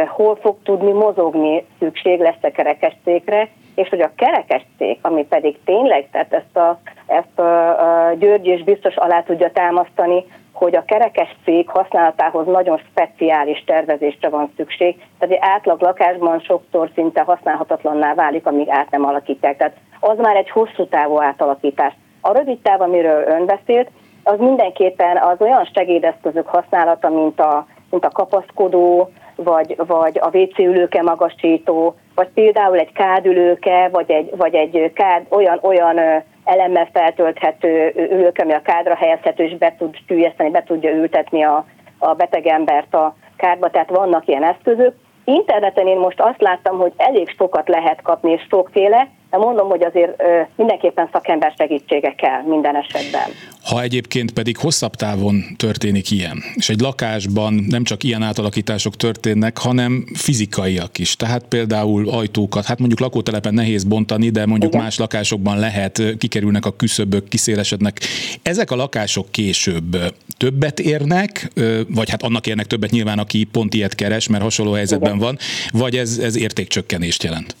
hol fog tudni mozogni, szükség lesz a kerekesszékre, és hogy a kerekesszék, ami pedig tényleg, tehát ezt a, ezt a, a György is biztos alá tudja támasztani, hogy a kerekesszék használatához nagyon speciális tervezésre van szükség, tehát egy átlag lakásban sokszor szinte használhatatlanná válik, amíg át nem alakítják. Tehát az már egy hosszú távú átalakítás. A rövid táv, amiről ön beszélt, az mindenképpen az olyan segédeszközök használata, mint a, mint a kapaszkodó, vagy, vagy a WC ülőke magasító, vagy például egy kádülőke, vagy egy, vagy egy kád, olyan, olyan elemmel feltölthető ülőke, ami a kádra helyezhető, és be tud sűjeszteni, be tudja ültetni a, a beteg embert a kádba, tehát vannak ilyen eszközök. Interneten én most azt láttam, hogy elég sokat lehet kapni, és sokféle, de mondom, hogy azért mindenképpen szakember segítsége kell minden esetben. Ha egyébként pedig hosszabb távon történik ilyen, és egy lakásban nem csak ilyen átalakítások történnek, hanem fizikaiak is. Tehát például ajtókat, hát mondjuk lakótelepen nehéz bontani, de mondjuk Igen. más lakásokban lehet, kikerülnek a küszöbök, kiszélesednek. Ezek a lakások később többet érnek, vagy hát annak érnek többet nyilván, aki pont ilyet keres, mert hasonló helyzetben Igen. van, vagy ez, ez értékcsökkenést jelent?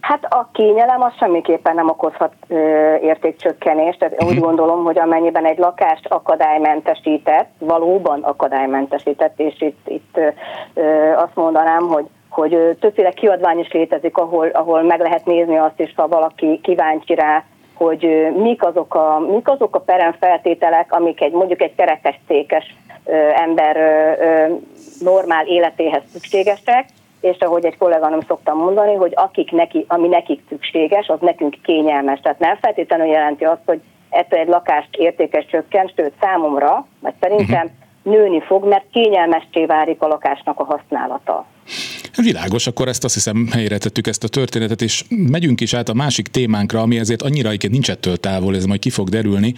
Hát a kényelem az semmiképpen nem okozhat ö, értékcsökkenést, tehát úgy mhm. gondolom, hogy amennyiben egy lakást akadálymentesített, valóban akadálymentesített, és itt, itt ö, azt mondanám, hogy hogy többféle kiadvány is létezik, ahol, ahol meg lehet nézni azt is, ha valaki kíváncsi rá, hogy mik azok a, mik azok a peremfeltételek, amik egy mondjuk egy kerekes székes ember normál életéhez szükségesek, és ahogy egy kolléganom szoktam mondani, hogy akik neki, ami nekik szükséges, az nekünk kényelmes. Tehát nem feltétlenül jelenti azt, hogy ettől egy lakást értékes csökken, sőt számomra, vagy szerintem uh-huh. nőni fog, mert kényelmessé válik a lakásnak a használata. Világos, akkor ezt azt hiszem helyre tettük ezt a történetet, és megyünk is át a másik témánkra, ami ezért annyira egyébként nincs ettől távol, ez majd ki fog derülni.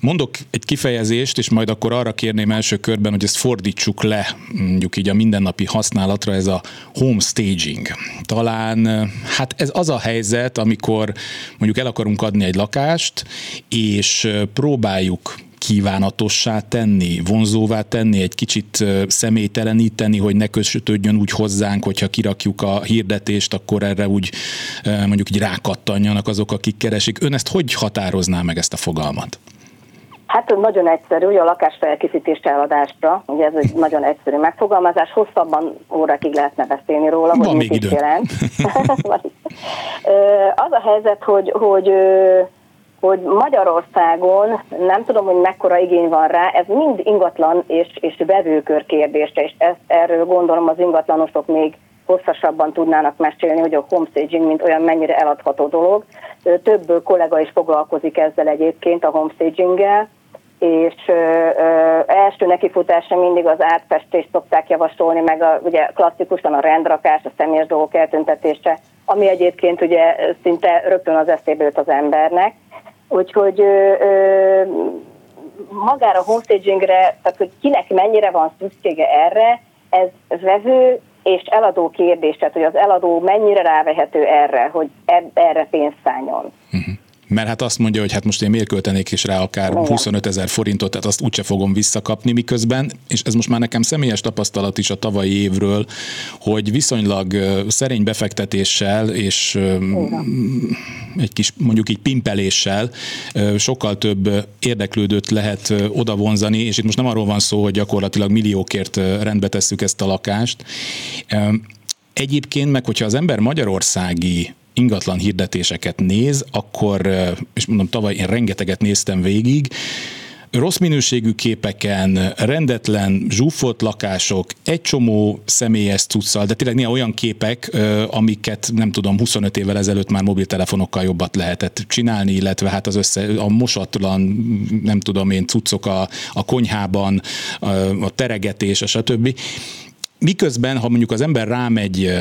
Mondok egy kifejezést, és majd akkor arra kérném első körben, hogy ezt fordítsuk le, mondjuk így a mindennapi használatra, ez a home staging. Talán, hát ez az a helyzet, amikor mondjuk el akarunk adni egy lakást, és próbáljuk kívánatossá tenni, vonzóvá tenni, egy kicsit személyteleníteni, hogy ne kösötődjön úgy hozzánk, hogyha kirakjuk a hirdetést, akkor erre úgy mondjuk így rákattanjanak azok, akik keresik. Ön ezt hogy határozná meg ezt a fogalmat? Hát nagyon egyszerű, hogy a lakásfelkészítés eladásra, ugye ez egy nagyon egyszerű megfogalmazás, hosszabban órákig lehetne beszélni róla, Van hogy mit is jelent. (laughs) az a helyzet, hogy, hogy hogy Magyarországon nem tudom, hogy mekkora igény van rá, ez mind ingatlan és, és bevőkör kérdése, és ezt, erről gondolom az ingatlanosok még hosszasabban tudnának mesélni, hogy a homestaging mint olyan mennyire eladható dolog. Több kollega is foglalkozik ezzel egyébként a homestaginggel, és ö, ö, első nekifutása mindig az átfestést szokták javasolni, meg a, ugye klasszikusan a rendrakás, a személyes dolgok eltüntetése, ami egyébként ugye szinte rögtön az eszébe jut az embernek. Úgyhogy ö, ö, magára a homestagingre, tehát hogy kinek mennyire van szüksége erre, ez vevő és eladó kérdés, tehát hogy az eladó mennyire rávehető erre, hogy erre pénzt szálljon. Uh-huh mert hát azt mondja, hogy hát most én miért költenék is rá akár Igen. 25 ezer forintot, tehát azt úgyse fogom visszakapni, miközben, és ez most már nekem személyes tapasztalat is a tavalyi évről, hogy viszonylag szerény befektetéssel és egy kis mondjuk így pimpeléssel sokkal több érdeklődőt lehet odavonzani, és itt most nem arról van szó, hogy gyakorlatilag milliókért rendbe tesszük ezt a lakást. Egyébként meg, hogyha az ember magyarországi ingatlan hirdetéseket néz, akkor, és mondom, tavaly én rengeteget néztem végig, rossz minőségű képeken, rendetlen, zsúfolt lakások, egy csomó személyes cuccal, de tényleg néha olyan képek, amiket nem tudom, 25 évvel ezelőtt már mobiltelefonokkal jobbat lehetett csinálni, illetve hát az össze, a mosatlan, nem tudom én, cuccok a, a konyhában, a teregetés, stb. Miközben, ha mondjuk az ember rámegy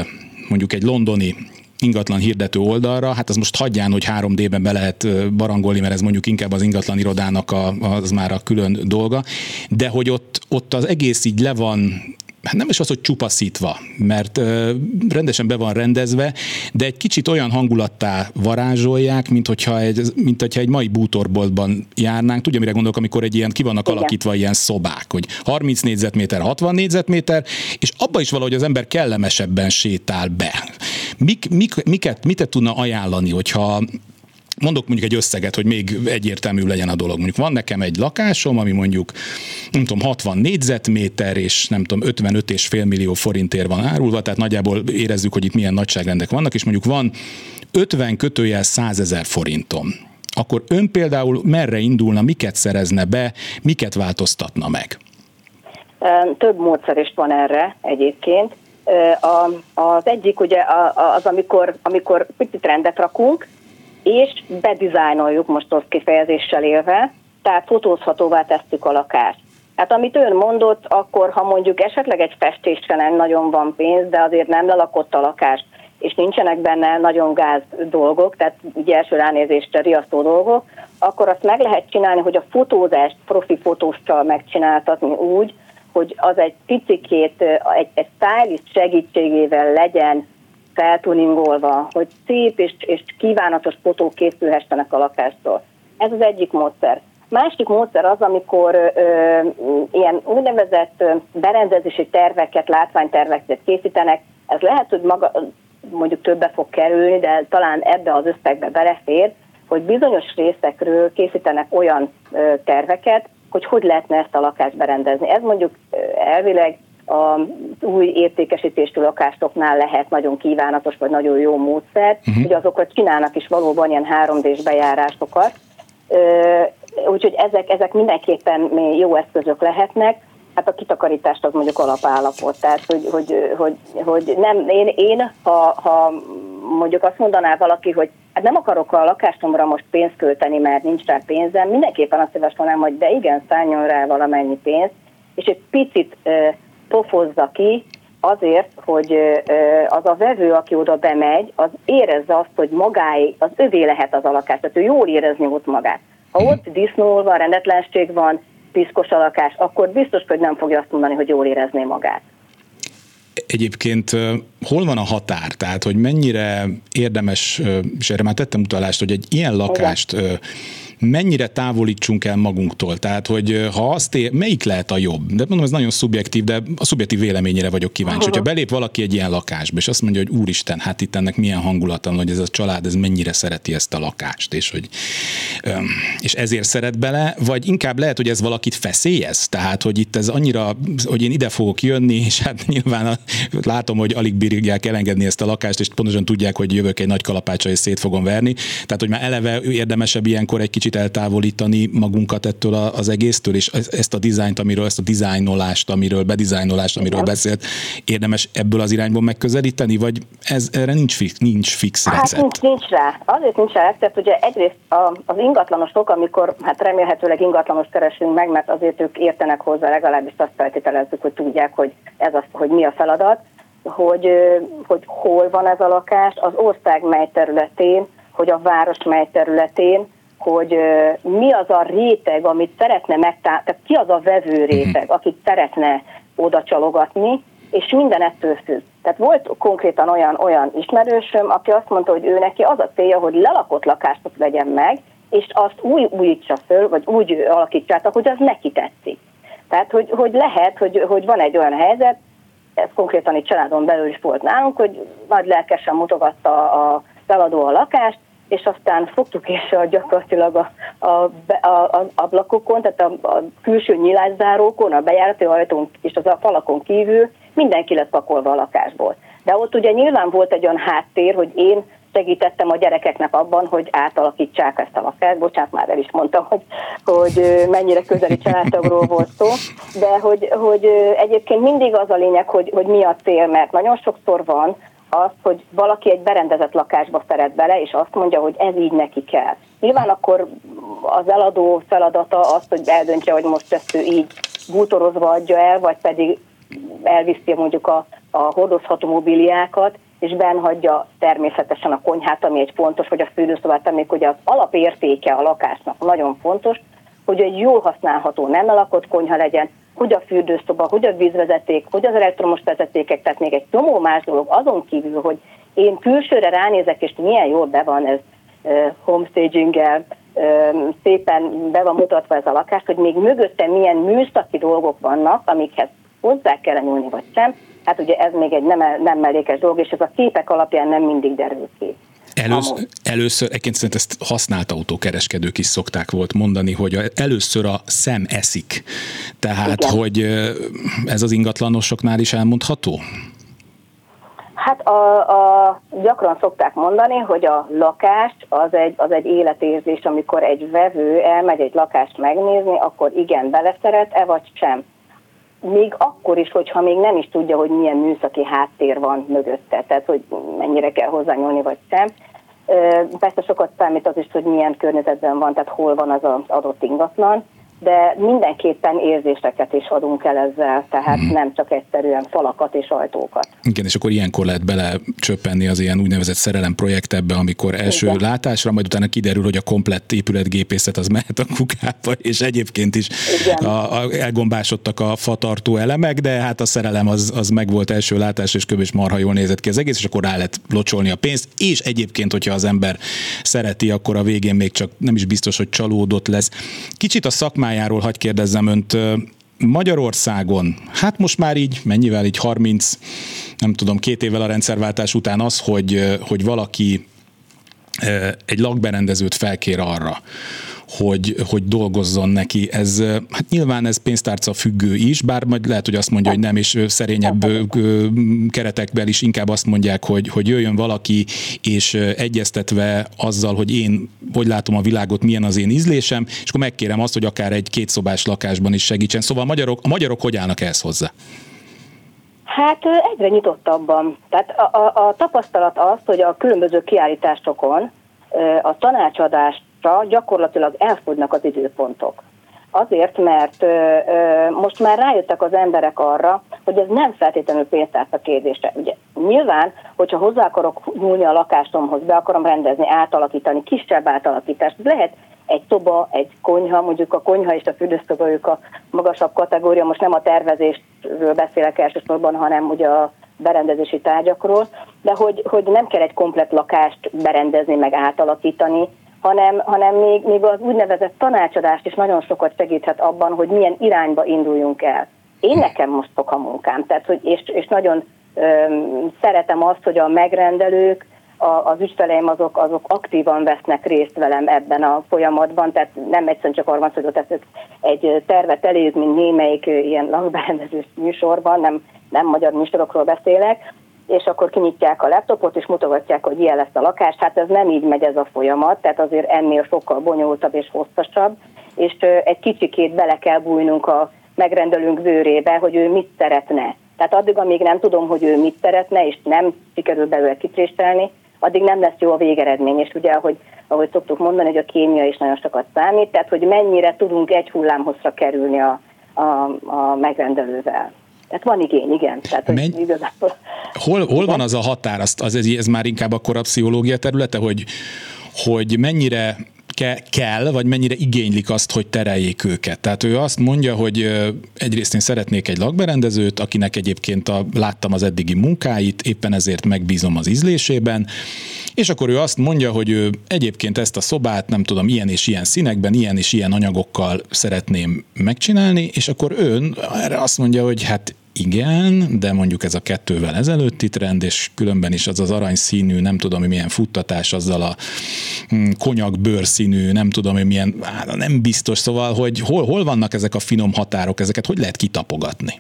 mondjuk egy londoni ingatlan hirdető oldalra, hát az most hagyján, hogy 3D-ben be lehet barangolni, mert ez mondjuk inkább az ingatlan irodának a, az már a külön dolga, de hogy ott, ott az egész így le van hát nem is az, hogy csupaszítva, mert ö, rendesen be van rendezve, de egy kicsit olyan hangulattá varázsolják, mint hogyha egy, mint hogyha egy mai bútorboltban járnánk. Tudja, mire gondolok, amikor egy ilyen ki vannak Igen. alakítva ilyen szobák, hogy 30 négyzetméter, 60 négyzetméter, és abba is valahogy az ember kellemesebben sétál be. Mik, mik, miket, mit tudna ajánlani, hogyha mondok mondjuk egy összeget, hogy még egyértelmű legyen a dolog. Mondjuk van nekem egy lakásom, ami mondjuk nem tudom, 60 négyzetméter, és nem tudom, 55 és fél millió forintért van árulva, tehát nagyjából érezzük, hogy itt milyen nagyságrendek vannak, és mondjuk van 50 kötőjel 100 ezer forintom. Akkor ön például merre indulna, miket szerezne be, miket változtatna meg? Több módszer is van erre egyébként. Az egyik ugye az, amikor, amikor picit rendet rakunk, és bedizájnoljuk most az kifejezéssel élve, tehát fotózhatóvá tesszük a lakást. Hát amit ön mondott, akkor ha mondjuk esetleg egy festésre nem nagyon van pénz, de azért nem lelakott a lakás, és nincsenek benne nagyon gáz dolgok, tehát ugye első ránézésre riasztó dolgok, akkor azt meg lehet csinálni, hogy a fotózást profi fotóssal megcsináltatni úgy, hogy az egy picikét, egy, egy stylist segítségével legyen feltuningolva, hogy szép és, és kívánatos fotók készülhessenek a lakástól. Ez az egyik módszer. Másik módszer az, amikor ö, ilyen úgynevezett berendezési terveket, látványterveket készítenek. Ez lehet, hogy maga mondjuk többe fog kerülni, de talán ebbe az összegbe belefér, hogy bizonyos részekről készítenek olyan ö, terveket, hogy hogy lehetne ezt a lakást berendezni. Ez mondjuk elvileg a új értékesítésű lakásoknál lehet nagyon kívánatos vagy nagyon jó módszer, uh-huh. hogy azokat csinálnak is valóban ilyen 3D-s bejárásokat. Úgyhogy ezek, ezek mindenképpen jó eszközök lehetnek. hát a kitakarítást az mondjuk alapállapot. Tehát, hogy, hogy, hogy, hogy nem, én, én ha, ha mondjuk azt mondaná valaki, hogy hát nem akarok a lakásomra most pénzt költeni, mert nincs rá pénzem, mindenképpen azt javasolnám, hogy de igen, szálljon rá valamennyi pénzt, és egy picit pofozza ki, azért, hogy az a vevő, aki oda bemegy, az érezze azt, hogy magáé, az övé lehet az a lakás, tehát ő jól érezni ott magát. Ha ott disznó van, rendetlenség van, piszkos a lakás, akkor biztos, hogy nem fogja azt mondani, hogy jól érezné magát. Egyébként hol van a határ? Tehát, hogy mennyire érdemes, és erre már tettem utalást, hogy egy ilyen lakást Igen mennyire távolítsunk el magunktól. Tehát, hogy ha azt ér, melyik lehet a jobb? De mondom, ez nagyon szubjektív, de a szubjektív véleményére vagyok kíváncsi. Hogyha belép valaki egy ilyen lakásba, és azt mondja, hogy úristen, hát itt ennek milyen hangulata, hogy ez a család, ez mennyire szereti ezt a lakást, és hogy és ezért szeret bele, vagy inkább lehet, hogy ez valakit feszélyez, tehát, hogy itt ez annyira, hogy én ide fogok jönni, és hát nyilván a, látom, hogy alig bírják elengedni ezt a lakást, és pontosan tudják, hogy jövök egy nagy kalapácsa, és szét fogom verni. Tehát, hogy már eleve érdemesebb ilyenkor egy kicsit kicsit eltávolítani magunkat ettől az egésztől, és ezt a dizájnt, amiről, ezt a dizájnolást, amiről, bedizájnolást, amiről beszélt, érdemes ebből az irányból megközelíteni, vagy ez, erre nincs fix, nincs fix hát recept? Hát nincs, nincs rá. Azért nincs rá recept, ugye egyrészt az ingatlanosok, amikor hát remélhetőleg ingatlanos keresünk meg, mert azért ők értenek hozzá, legalábbis azt feltételezzük, hogy tudják, hogy ez az, hogy mi a feladat, hogy, hogy hol van ez a lakás, az ország mely területén, hogy a város mely területén, hogy mi az a réteg, amit szeretne megtá... tehát ki az a vevő réteg, mhm. akit szeretne oda csalogatni, és minden ettől függ. Tehát volt konkrétan olyan, olyan ismerősöm, aki azt mondta, hogy ő neki az a célja, hogy lelakott lakást vegyen meg, és azt úgy újítsa föl, vagy úgy alakítsa hogy az neki tetszik. Tehát, hogy, hogy lehet, hogy, hogy van egy olyan helyzet, ez konkrétan egy családon belül is volt nálunk, hogy nagy lelkesen mutogatta a feladó a lakást, és aztán fogtuk és gyakorlatilag a, a, a, a ablakokon, tehát a, a külső nyilászárókon, a bejárati ajtón és az a falakon kívül mindenki lett pakolva a lakásból. De ott ugye nyilván volt egy olyan háttér, hogy én segítettem a gyerekeknek abban, hogy átalakítsák ezt a lakást. Bocsánat, már el is mondtam, hogy, hogy mennyire közeli családtagról volt szó, de hogy, hogy egyébként mindig az a lényeg, hogy, hogy mi a cél, mert nagyon sokszor van, az, hogy valaki egy berendezett lakásba szeret bele, és azt mondja, hogy ez így neki kell. Nyilván akkor az eladó feladata az, hogy eldöntse, hogy most ezt ő így bútorozva adja el, vagy pedig elviszi mondjuk a, a hordozható mobiliákat, és benhagyja természetesen a konyhát, ami egy fontos, vagy a fürdőszobát, ami ugye az alapértéke a lakásnak nagyon fontos, hogy egy jól használható, nem lakott konyha legyen, hogy a fürdőszoba, hogy a vízvezeték, hogy az elektromos vezetékek, tehát még egy csomó más dolog azon kívül, hogy én külsőre ránézek, és milyen jól be van ez homestaging-el, szépen be van mutatva ez a lakás, hogy még mögötte milyen műszaki dolgok vannak, amikhez hozzá kell nyúlni, vagy sem. Hát ugye ez még egy nem, nem mellékes dolog, és ez a képek alapján nem mindig derül ki. Először, először egyébként szerint ezt használt autókereskedők is szokták volt mondani, hogy először a szem eszik. Tehát, Igen. hogy ez az ingatlanosoknál is elmondható? Hát a, a, gyakran szokták mondani, hogy a lakás az egy, az egy életérzés, amikor egy vevő elmegy egy lakást megnézni, akkor igen, beleszeret-e vagy sem. Még akkor is, hogyha még nem is tudja, hogy milyen műszaki háttér van mögötte, tehát hogy mennyire kell hozzányúlni vagy sem. Persze sokat számít az is, hogy milyen környezetben van, tehát hol van az adott ingatlan, de mindenképpen érzéseket is adunk el ezzel, tehát hmm. nem csak egyszerűen falakat és ajtókat. Igen, és akkor ilyenkor lehet belecsöppenni az ilyen úgynevezett szerelem ebbe, amikor első Igen. látásra, majd utána kiderül, hogy a komplett épületgépészet az mehet a kukába, (laughs) és egyébként is a, a, elgombásodtak a fatartó elemek, de hát a szerelem az, az meg volt első látás, és kb. marha jól nézett ki az egész, és akkor rá lehet locsolni a pénzt, és egyébként, hogyha az ember szereti, akkor a végén még csak nem is biztos, hogy csalódott lesz. Kicsit a szakmá témájáról hagy kérdezzem önt. Magyarországon, hát most már így, mennyivel így 30, nem tudom, két évvel a rendszerváltás után az, hogy, hogy valaki egy lakberendezőt felkér arra, hogy, hogy dolgozzon neki. Ez, hát nyilván ez pénztárca függő is, bár majd lehet, hogy azt mondja, hogy nem, és szerényebb keretekben is inkább azt mondják, hogy, hogy jöjjön valaki, és egyeztetve azzal, hogy én hogy látom a világot, milyen az én ízlésem, és akkor megkérem azt, hogy akár egy kétszobás lakásban is segítsen. Szóval a magyarok, a magyarok hogy állnak ehhez hozzá? Hát egyre nyitottabban. Tehát a, a, a tapasztalat az, hogy a különböző kiállításokon a tanácsadásra gyakorlatilag elfogynak az időpontok. Azért, mert ö, ö, most már rájöttek az emberek arra, hogy ez nem feltétlenül pénztárca kérdése. Ugye nyilván, hogyha hozzá akarok nyúlni a lakásomhoz, be akarom rendezni, átalakítani, kisebb átalakítást, lehet egy szoba, egy konyha, mondjuk a konyha és a fürdőszoba ők a magasabb kategória, most nem a tervezésről beszélek elsősorban, hanem ugye a berendezési tárgyakról, de hogy, hogy nem kell egy komplet lakást berendezni, meg átalakítani, hanem, hanem még, még az úgynevezett tanácsadást is nagyon sokat segíthet abban, hogy milyen irányba induljunk el. Én nekem most a munkám, tehát, hogy, és, és nagyon öm, szeretem azt, hogy a megrendelők, a, az ügyfeleim azok, azok aktívan vesznek részt velem ebben a folyamatban, tehát nem egyszerűen csak arra van hogy ott egy tervet elég, mint némelyik ilyen lakberendezős műsorban, nem, nem magyar műsorokról beszélek, és akkor kinyitják a laptopot, és mutogatják, hogy ilyen lesz a lakás. Hát ez nem így megy ez a folyamat, tehát azért ennél sokkal bonyolultabb és hosszasabb, és egy kicsikét bele kell bújnunk a megrendelőnk bőrébe, hogy ő mit szeretne. Tehát addig, amíg nem tudom, hogy ő mit szeretne, és nem sikerül belőle kitréstelni, addig nem lesz jó a végeredmény. És ugye, ahogy, ahogy szoktuk mondani, hogy a kémia is nagyon sokat számít, tehát hogy mennyire tudunk egy hullámhozra kerülni a, a, a megrendelővel. Tehát van igény, igen. Tehát, Menny... igazából... Hol, hol van az a határ? Az, az, ez már inkább akkor a pszichológia területe, hogy, hogy mennyire ke- kell, vagy mennyire igénylik azt, hogy tereljék őket. Tehát ő azt mondja, hogy egyrészt én szeretnék egy lakberendezőt, akinek egyébként a, láttam az eddigi munkáit, éppen ezért megbízom az ízlésében, és akkor ő azt mondja, hogy ő egyébként ezt a szobát, nem tudom, ilyen és ilyen színekben, ilyen és ilyen anyagokkal szeretném megcsinálni, és akkor ön erre azt mondja, hogy hát igen, de mondjuk ez a kettővel ezelőtti trend, és különben is az az aranyszínű, nem tudom, hogy milyen futtatás azzal a hm, konyak bőrszínű, nem tudom, hogy milyen, hát nem biztos, szóval, hogy hol, hol vannak ezek a finom határok, ezeket hogy lehet kitapogatni?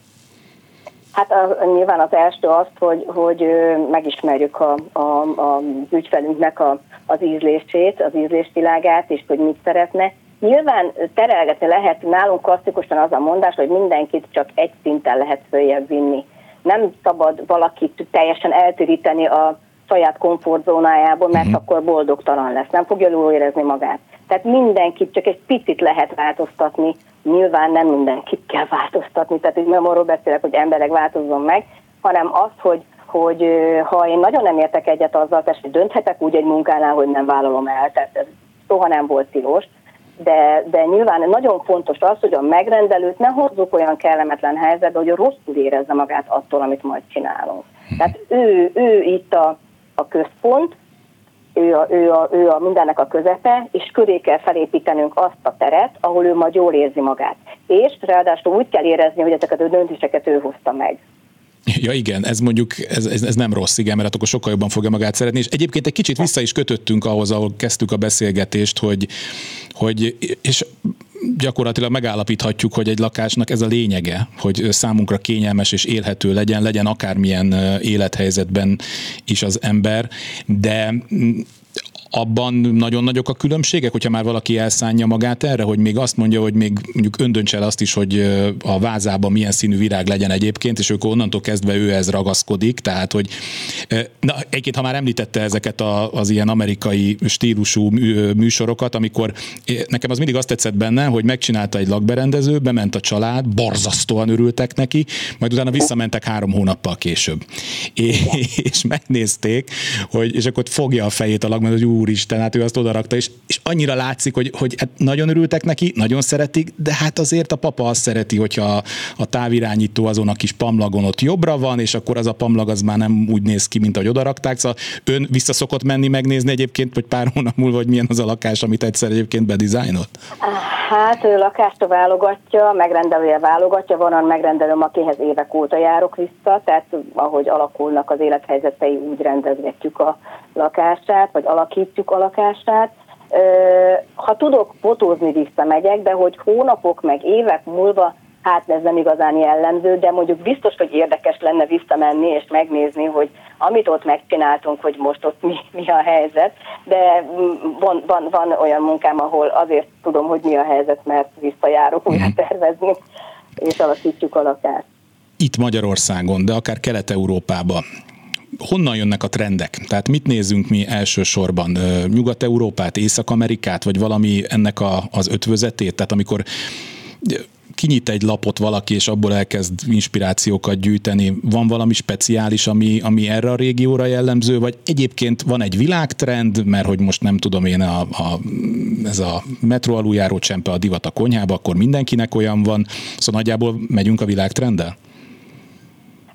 Hát a, nyilván az első az, hogy, hogy megismerjük a, a, a ügyfelünknek a, az ízlését, az ízlésvilágát, és hogy mit szeretne, Nyilván terelgetni lehet, nálunk klasszikusan az a mondás, hogy mindenkit csak egy szinten lehet följebb vinni. Nem szabad valakit teljesen eltéríteni a saját komfortzónájából, mert uh-huh. akkor boldogtalan lesz, nem fogja jól érezni magát. Tehát mindenkit csak egy picit lehet változtatni, nyilván nem mindenkit kell változtatni, tehát így nem arról beszélek, hogy emberek változzon meg, hanem az, hogy, hogy ha én nagyon nem értek egyet azzal, hogy dönthetek úgy egy munkánál, hogy nem vállalom el, tehát ez soha nem volt tilos, de, de nyilván nagyon fontos az, hogy a megrendelőt ne hozzuk olyan kellemetlen helyzetbe, hogy rosszul érezze magát attól, amit majd csinálunk. Tehát ő, ő itt a, a központ, ő a, ő, a, ő a mindennek a közepe, és köré kell felépítenünk azt a teret, ahol ő majd jól érzi magát. És ráadásul úgy kell érezni, hogy ezeket a döntéseket ő hozta meg. Ja igen, ez mondjuk, ez, ez, ez nem rossz, igen, mert akkor sokkal jobban fogja magát szeretni, és egyébként egy kicsit vissza is kötöttünk ahhoz, ahol kezdtük a beszélgetést, hogy, hogy és gyakorlatilag megállapíthatjuk, hogy egy lakásnak ez a lényege, hogy számunkra kényelmes és élhető legyen, legyen akármilyen élethelyzetben is az ember, de abban nagyon nagyok a különbségek, hogyha már valaki elszánja magát erre, hogy még azt mondja, hogy még mondjuk öndönts el azt is, hogy a vázában milyen színű virág legyen egyébként, és akkor onnantól kezdve ő ez ragaszkodik, tehát hogy na, egyébként ha már említette ezeket a, az ilyen amerikai stílusú műsorokat, amikor nekem az mindig azt tetszett benne, hogy megcsinálta egy lakberendező, bement a család, borzasztóan örültek neki, majd utána visszamentek három hónappal később. És, és megnézték, hogy, és akkor fogja a fejét a lakberendező, hogy úristen, hát ő azt odarakta, és, és annyira látszik, hogy, hogy hát nagyon örültek neki, nagyon szeretik, de hát azért a papa azt szereti, hogyha a, a távirányító azon a kis pamlagon ott jobbra van, és akkor az a pamlag az már nem úgy néz ki, mint ahogy odarakták. Szóval ön vissza szokott menni megnézni egyébként, hogy pár hónap múlva, hogy milyen az a lakás, amit egyszer egyébként bedizájnolt? Hát ő lakást válogatja, megrendelője válogatja, van olyan megrendelőm, akihez évek óta járok vissza, tehát ahogy alakulnak az élethelyzetei, úgy rendezgetjük a lakását, vagy alakítjuk a lakását. Ha tudok fotózni, visszamegyek, de hogy hónapok meg évek múlva hát ez nem igazán jellemző, de mondjuk biztos, hogy érdekes lenne visszamenni és megnézni, hogy amit ott megcsináltunk, hogy most ott mi, mi a helyzet, de van, van, van olyan munkám, ahol azért tudom, hogy mi a helyzet, mert visszajárok újra mhm. tervezni, és alakítjuk a lakást. Itt Magyarországon, de akár Kelet-Európában honnan jönnek a trendek? Tehát mit nézünk mi elsősorban? Nyugat-Európát, Észak-Amerikát, vagy valami ennek a, az ötvözetét? Tehát amikor kinyit egy lapot valaki, és abból elkezd inspirációkat gyűjteni, van valami speciális, ami, ami erre a régióra jellemző, vagy egyébként van egy világtrend, mert hogy most nem tudom én, a, a, ez a metro aluljáró csempe a divat a konyhába, akkor mindenkinek olyan van, szóval nagyjából megyünk a világtrenddel?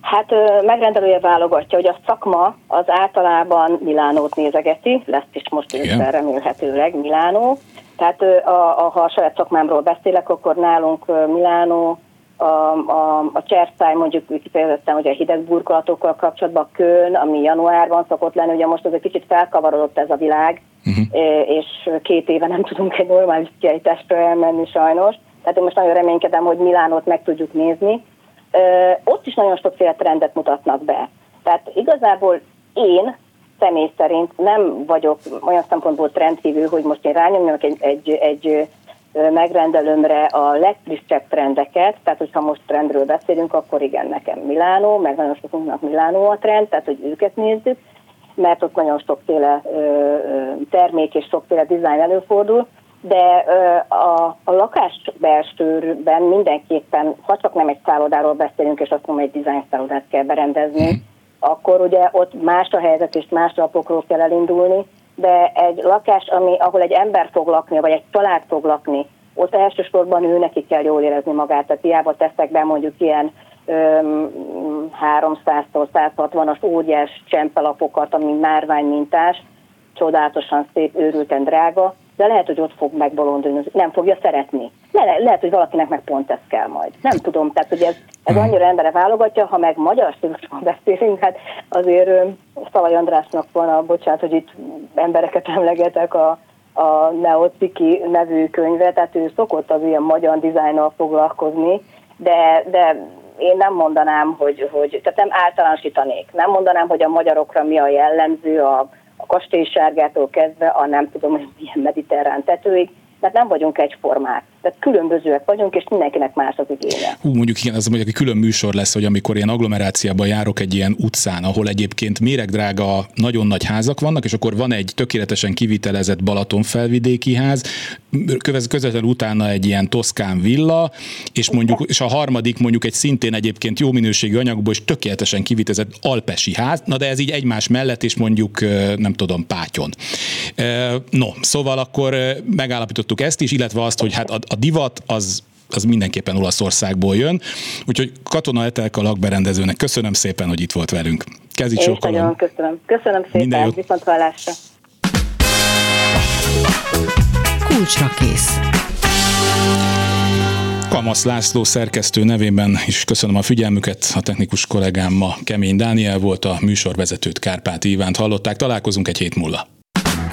Hát megrendelője válogatja, hogy a szakma az általában Milánót nézegeti, lesz is most ősszel remélhetőleg Milánó, tehát a, a, ha a saját szakmámról beszélek, akkor nálunk Milánó, a, a, a cserszáj mondjuk kifejezetten, hogy a hideg burkolatokkal kapcsolatban Köln, ami januárban szokott lenni, ugye most az egy kicsit felkavarodott ez a világ, uh-huh. és két éve nem tudunk egy normális kiejtásra elmenni sajnos. Tehát én most nagyon reménykedem, hogy Milánót meg tudjuk nézni. Ott is nagyon sokféle trendet mutatnak be. Tehát igazából én személy szerint nem vagyok olyan szempontból trendhívő, hogy most én rányomjak egy, egy, egy megrendelőmre a legfrissebb trendeket, tehát hogyha most trendről beszélünk, akkor igen, nekem Milánó, meg nagyon sokunknak Milánó a trend, tehát hogy őket nézzük, mert ott nagyon sokféle termék és sokféle dizájn előfordul, de a, a lakás belsőben mindenképpen, ha csak nem egy szállodáról beszélünk, és azt mondom, hogy egy dizájn szállodát kell berendezni, mhm akkor ugye ott más a helyzet, és más lapokról kell elindulni, de egy lakás, ami, ahol egy ember fog lakni, vagy egy család fog lakni, ott elsősorban ő neki kell jól érezni magát, tehát hiába teszek be mondjuk ilyen 300-tól 160-as óriás csempelapokat, ami márvány mintás, csodálatosan szép, őrülten drága, de lehet, hogy ott fog megbolondulni, nem fogja szeretni. Le, lehet, hogy valakinek meg pont ez kell majd. Nem tudom, tehát hogy ez, ez annyira embere válogatja, ha meg magyar stílusban (laughs) beszélünk, hát azért Szalai Andrásnak van a, bocsánat, hogy itt embereket emlegetek, a, a Neociki nevű könyve, tehát ő szokott az ilyen magyar dizájnnal foglalkozni, de, de én nem mondanám, hogy, hogy, tehát nem általánosítanék, nem mondanám, hogy a magyarokra mi a jellemző, a, a kastélysárgától kezdve a nem tudom, hogy milyen mediterrán tetőig, mert nem vagyunk egyformák. Tehát különbözőek vagyunk, és mindenkinek más az igénye. Hú, mondjuk igen, az mondjuk egy külön műsor lesz, hogy amikor én agglomeráciában járok egy ilyen utcán, ahol egyébként méregdrága, nagyon nagy házak vannak, és akkor van egy tökéletesen kivitelezett Balaton felvidéki ház, közvetlenül utána egy ilyen toszkán villa, és mondjuk, és a harmadik mondjuk egy szintén egyébként jó minőségű anyagból, és tökéletesen kivitelezett alpesi ház, na de ez így egymás mellett, és mondjuk nem tudom, pátyon. No, szóval akkor megállapítottuk ezt is, illetve azt, hogy hát a, a divat az az mindenképpen Olaszországból jön. Úgyhogy Katona Etelka lakberendezőnek köszönöm szépen, hogy itt volt velünk. Kezdj sokkal. nagyon köszönöm. Köszönöm szépen, Minden viszont hallásra. Kulcsra kész. Kamasz László szerkesztő nevében is köszönöm a figyelmüket. A technikus kollégám ma Kemény Dániel volt, a műsorvezetőt Kárpát Ivánt hallották. Találkozunk egy hét múlva.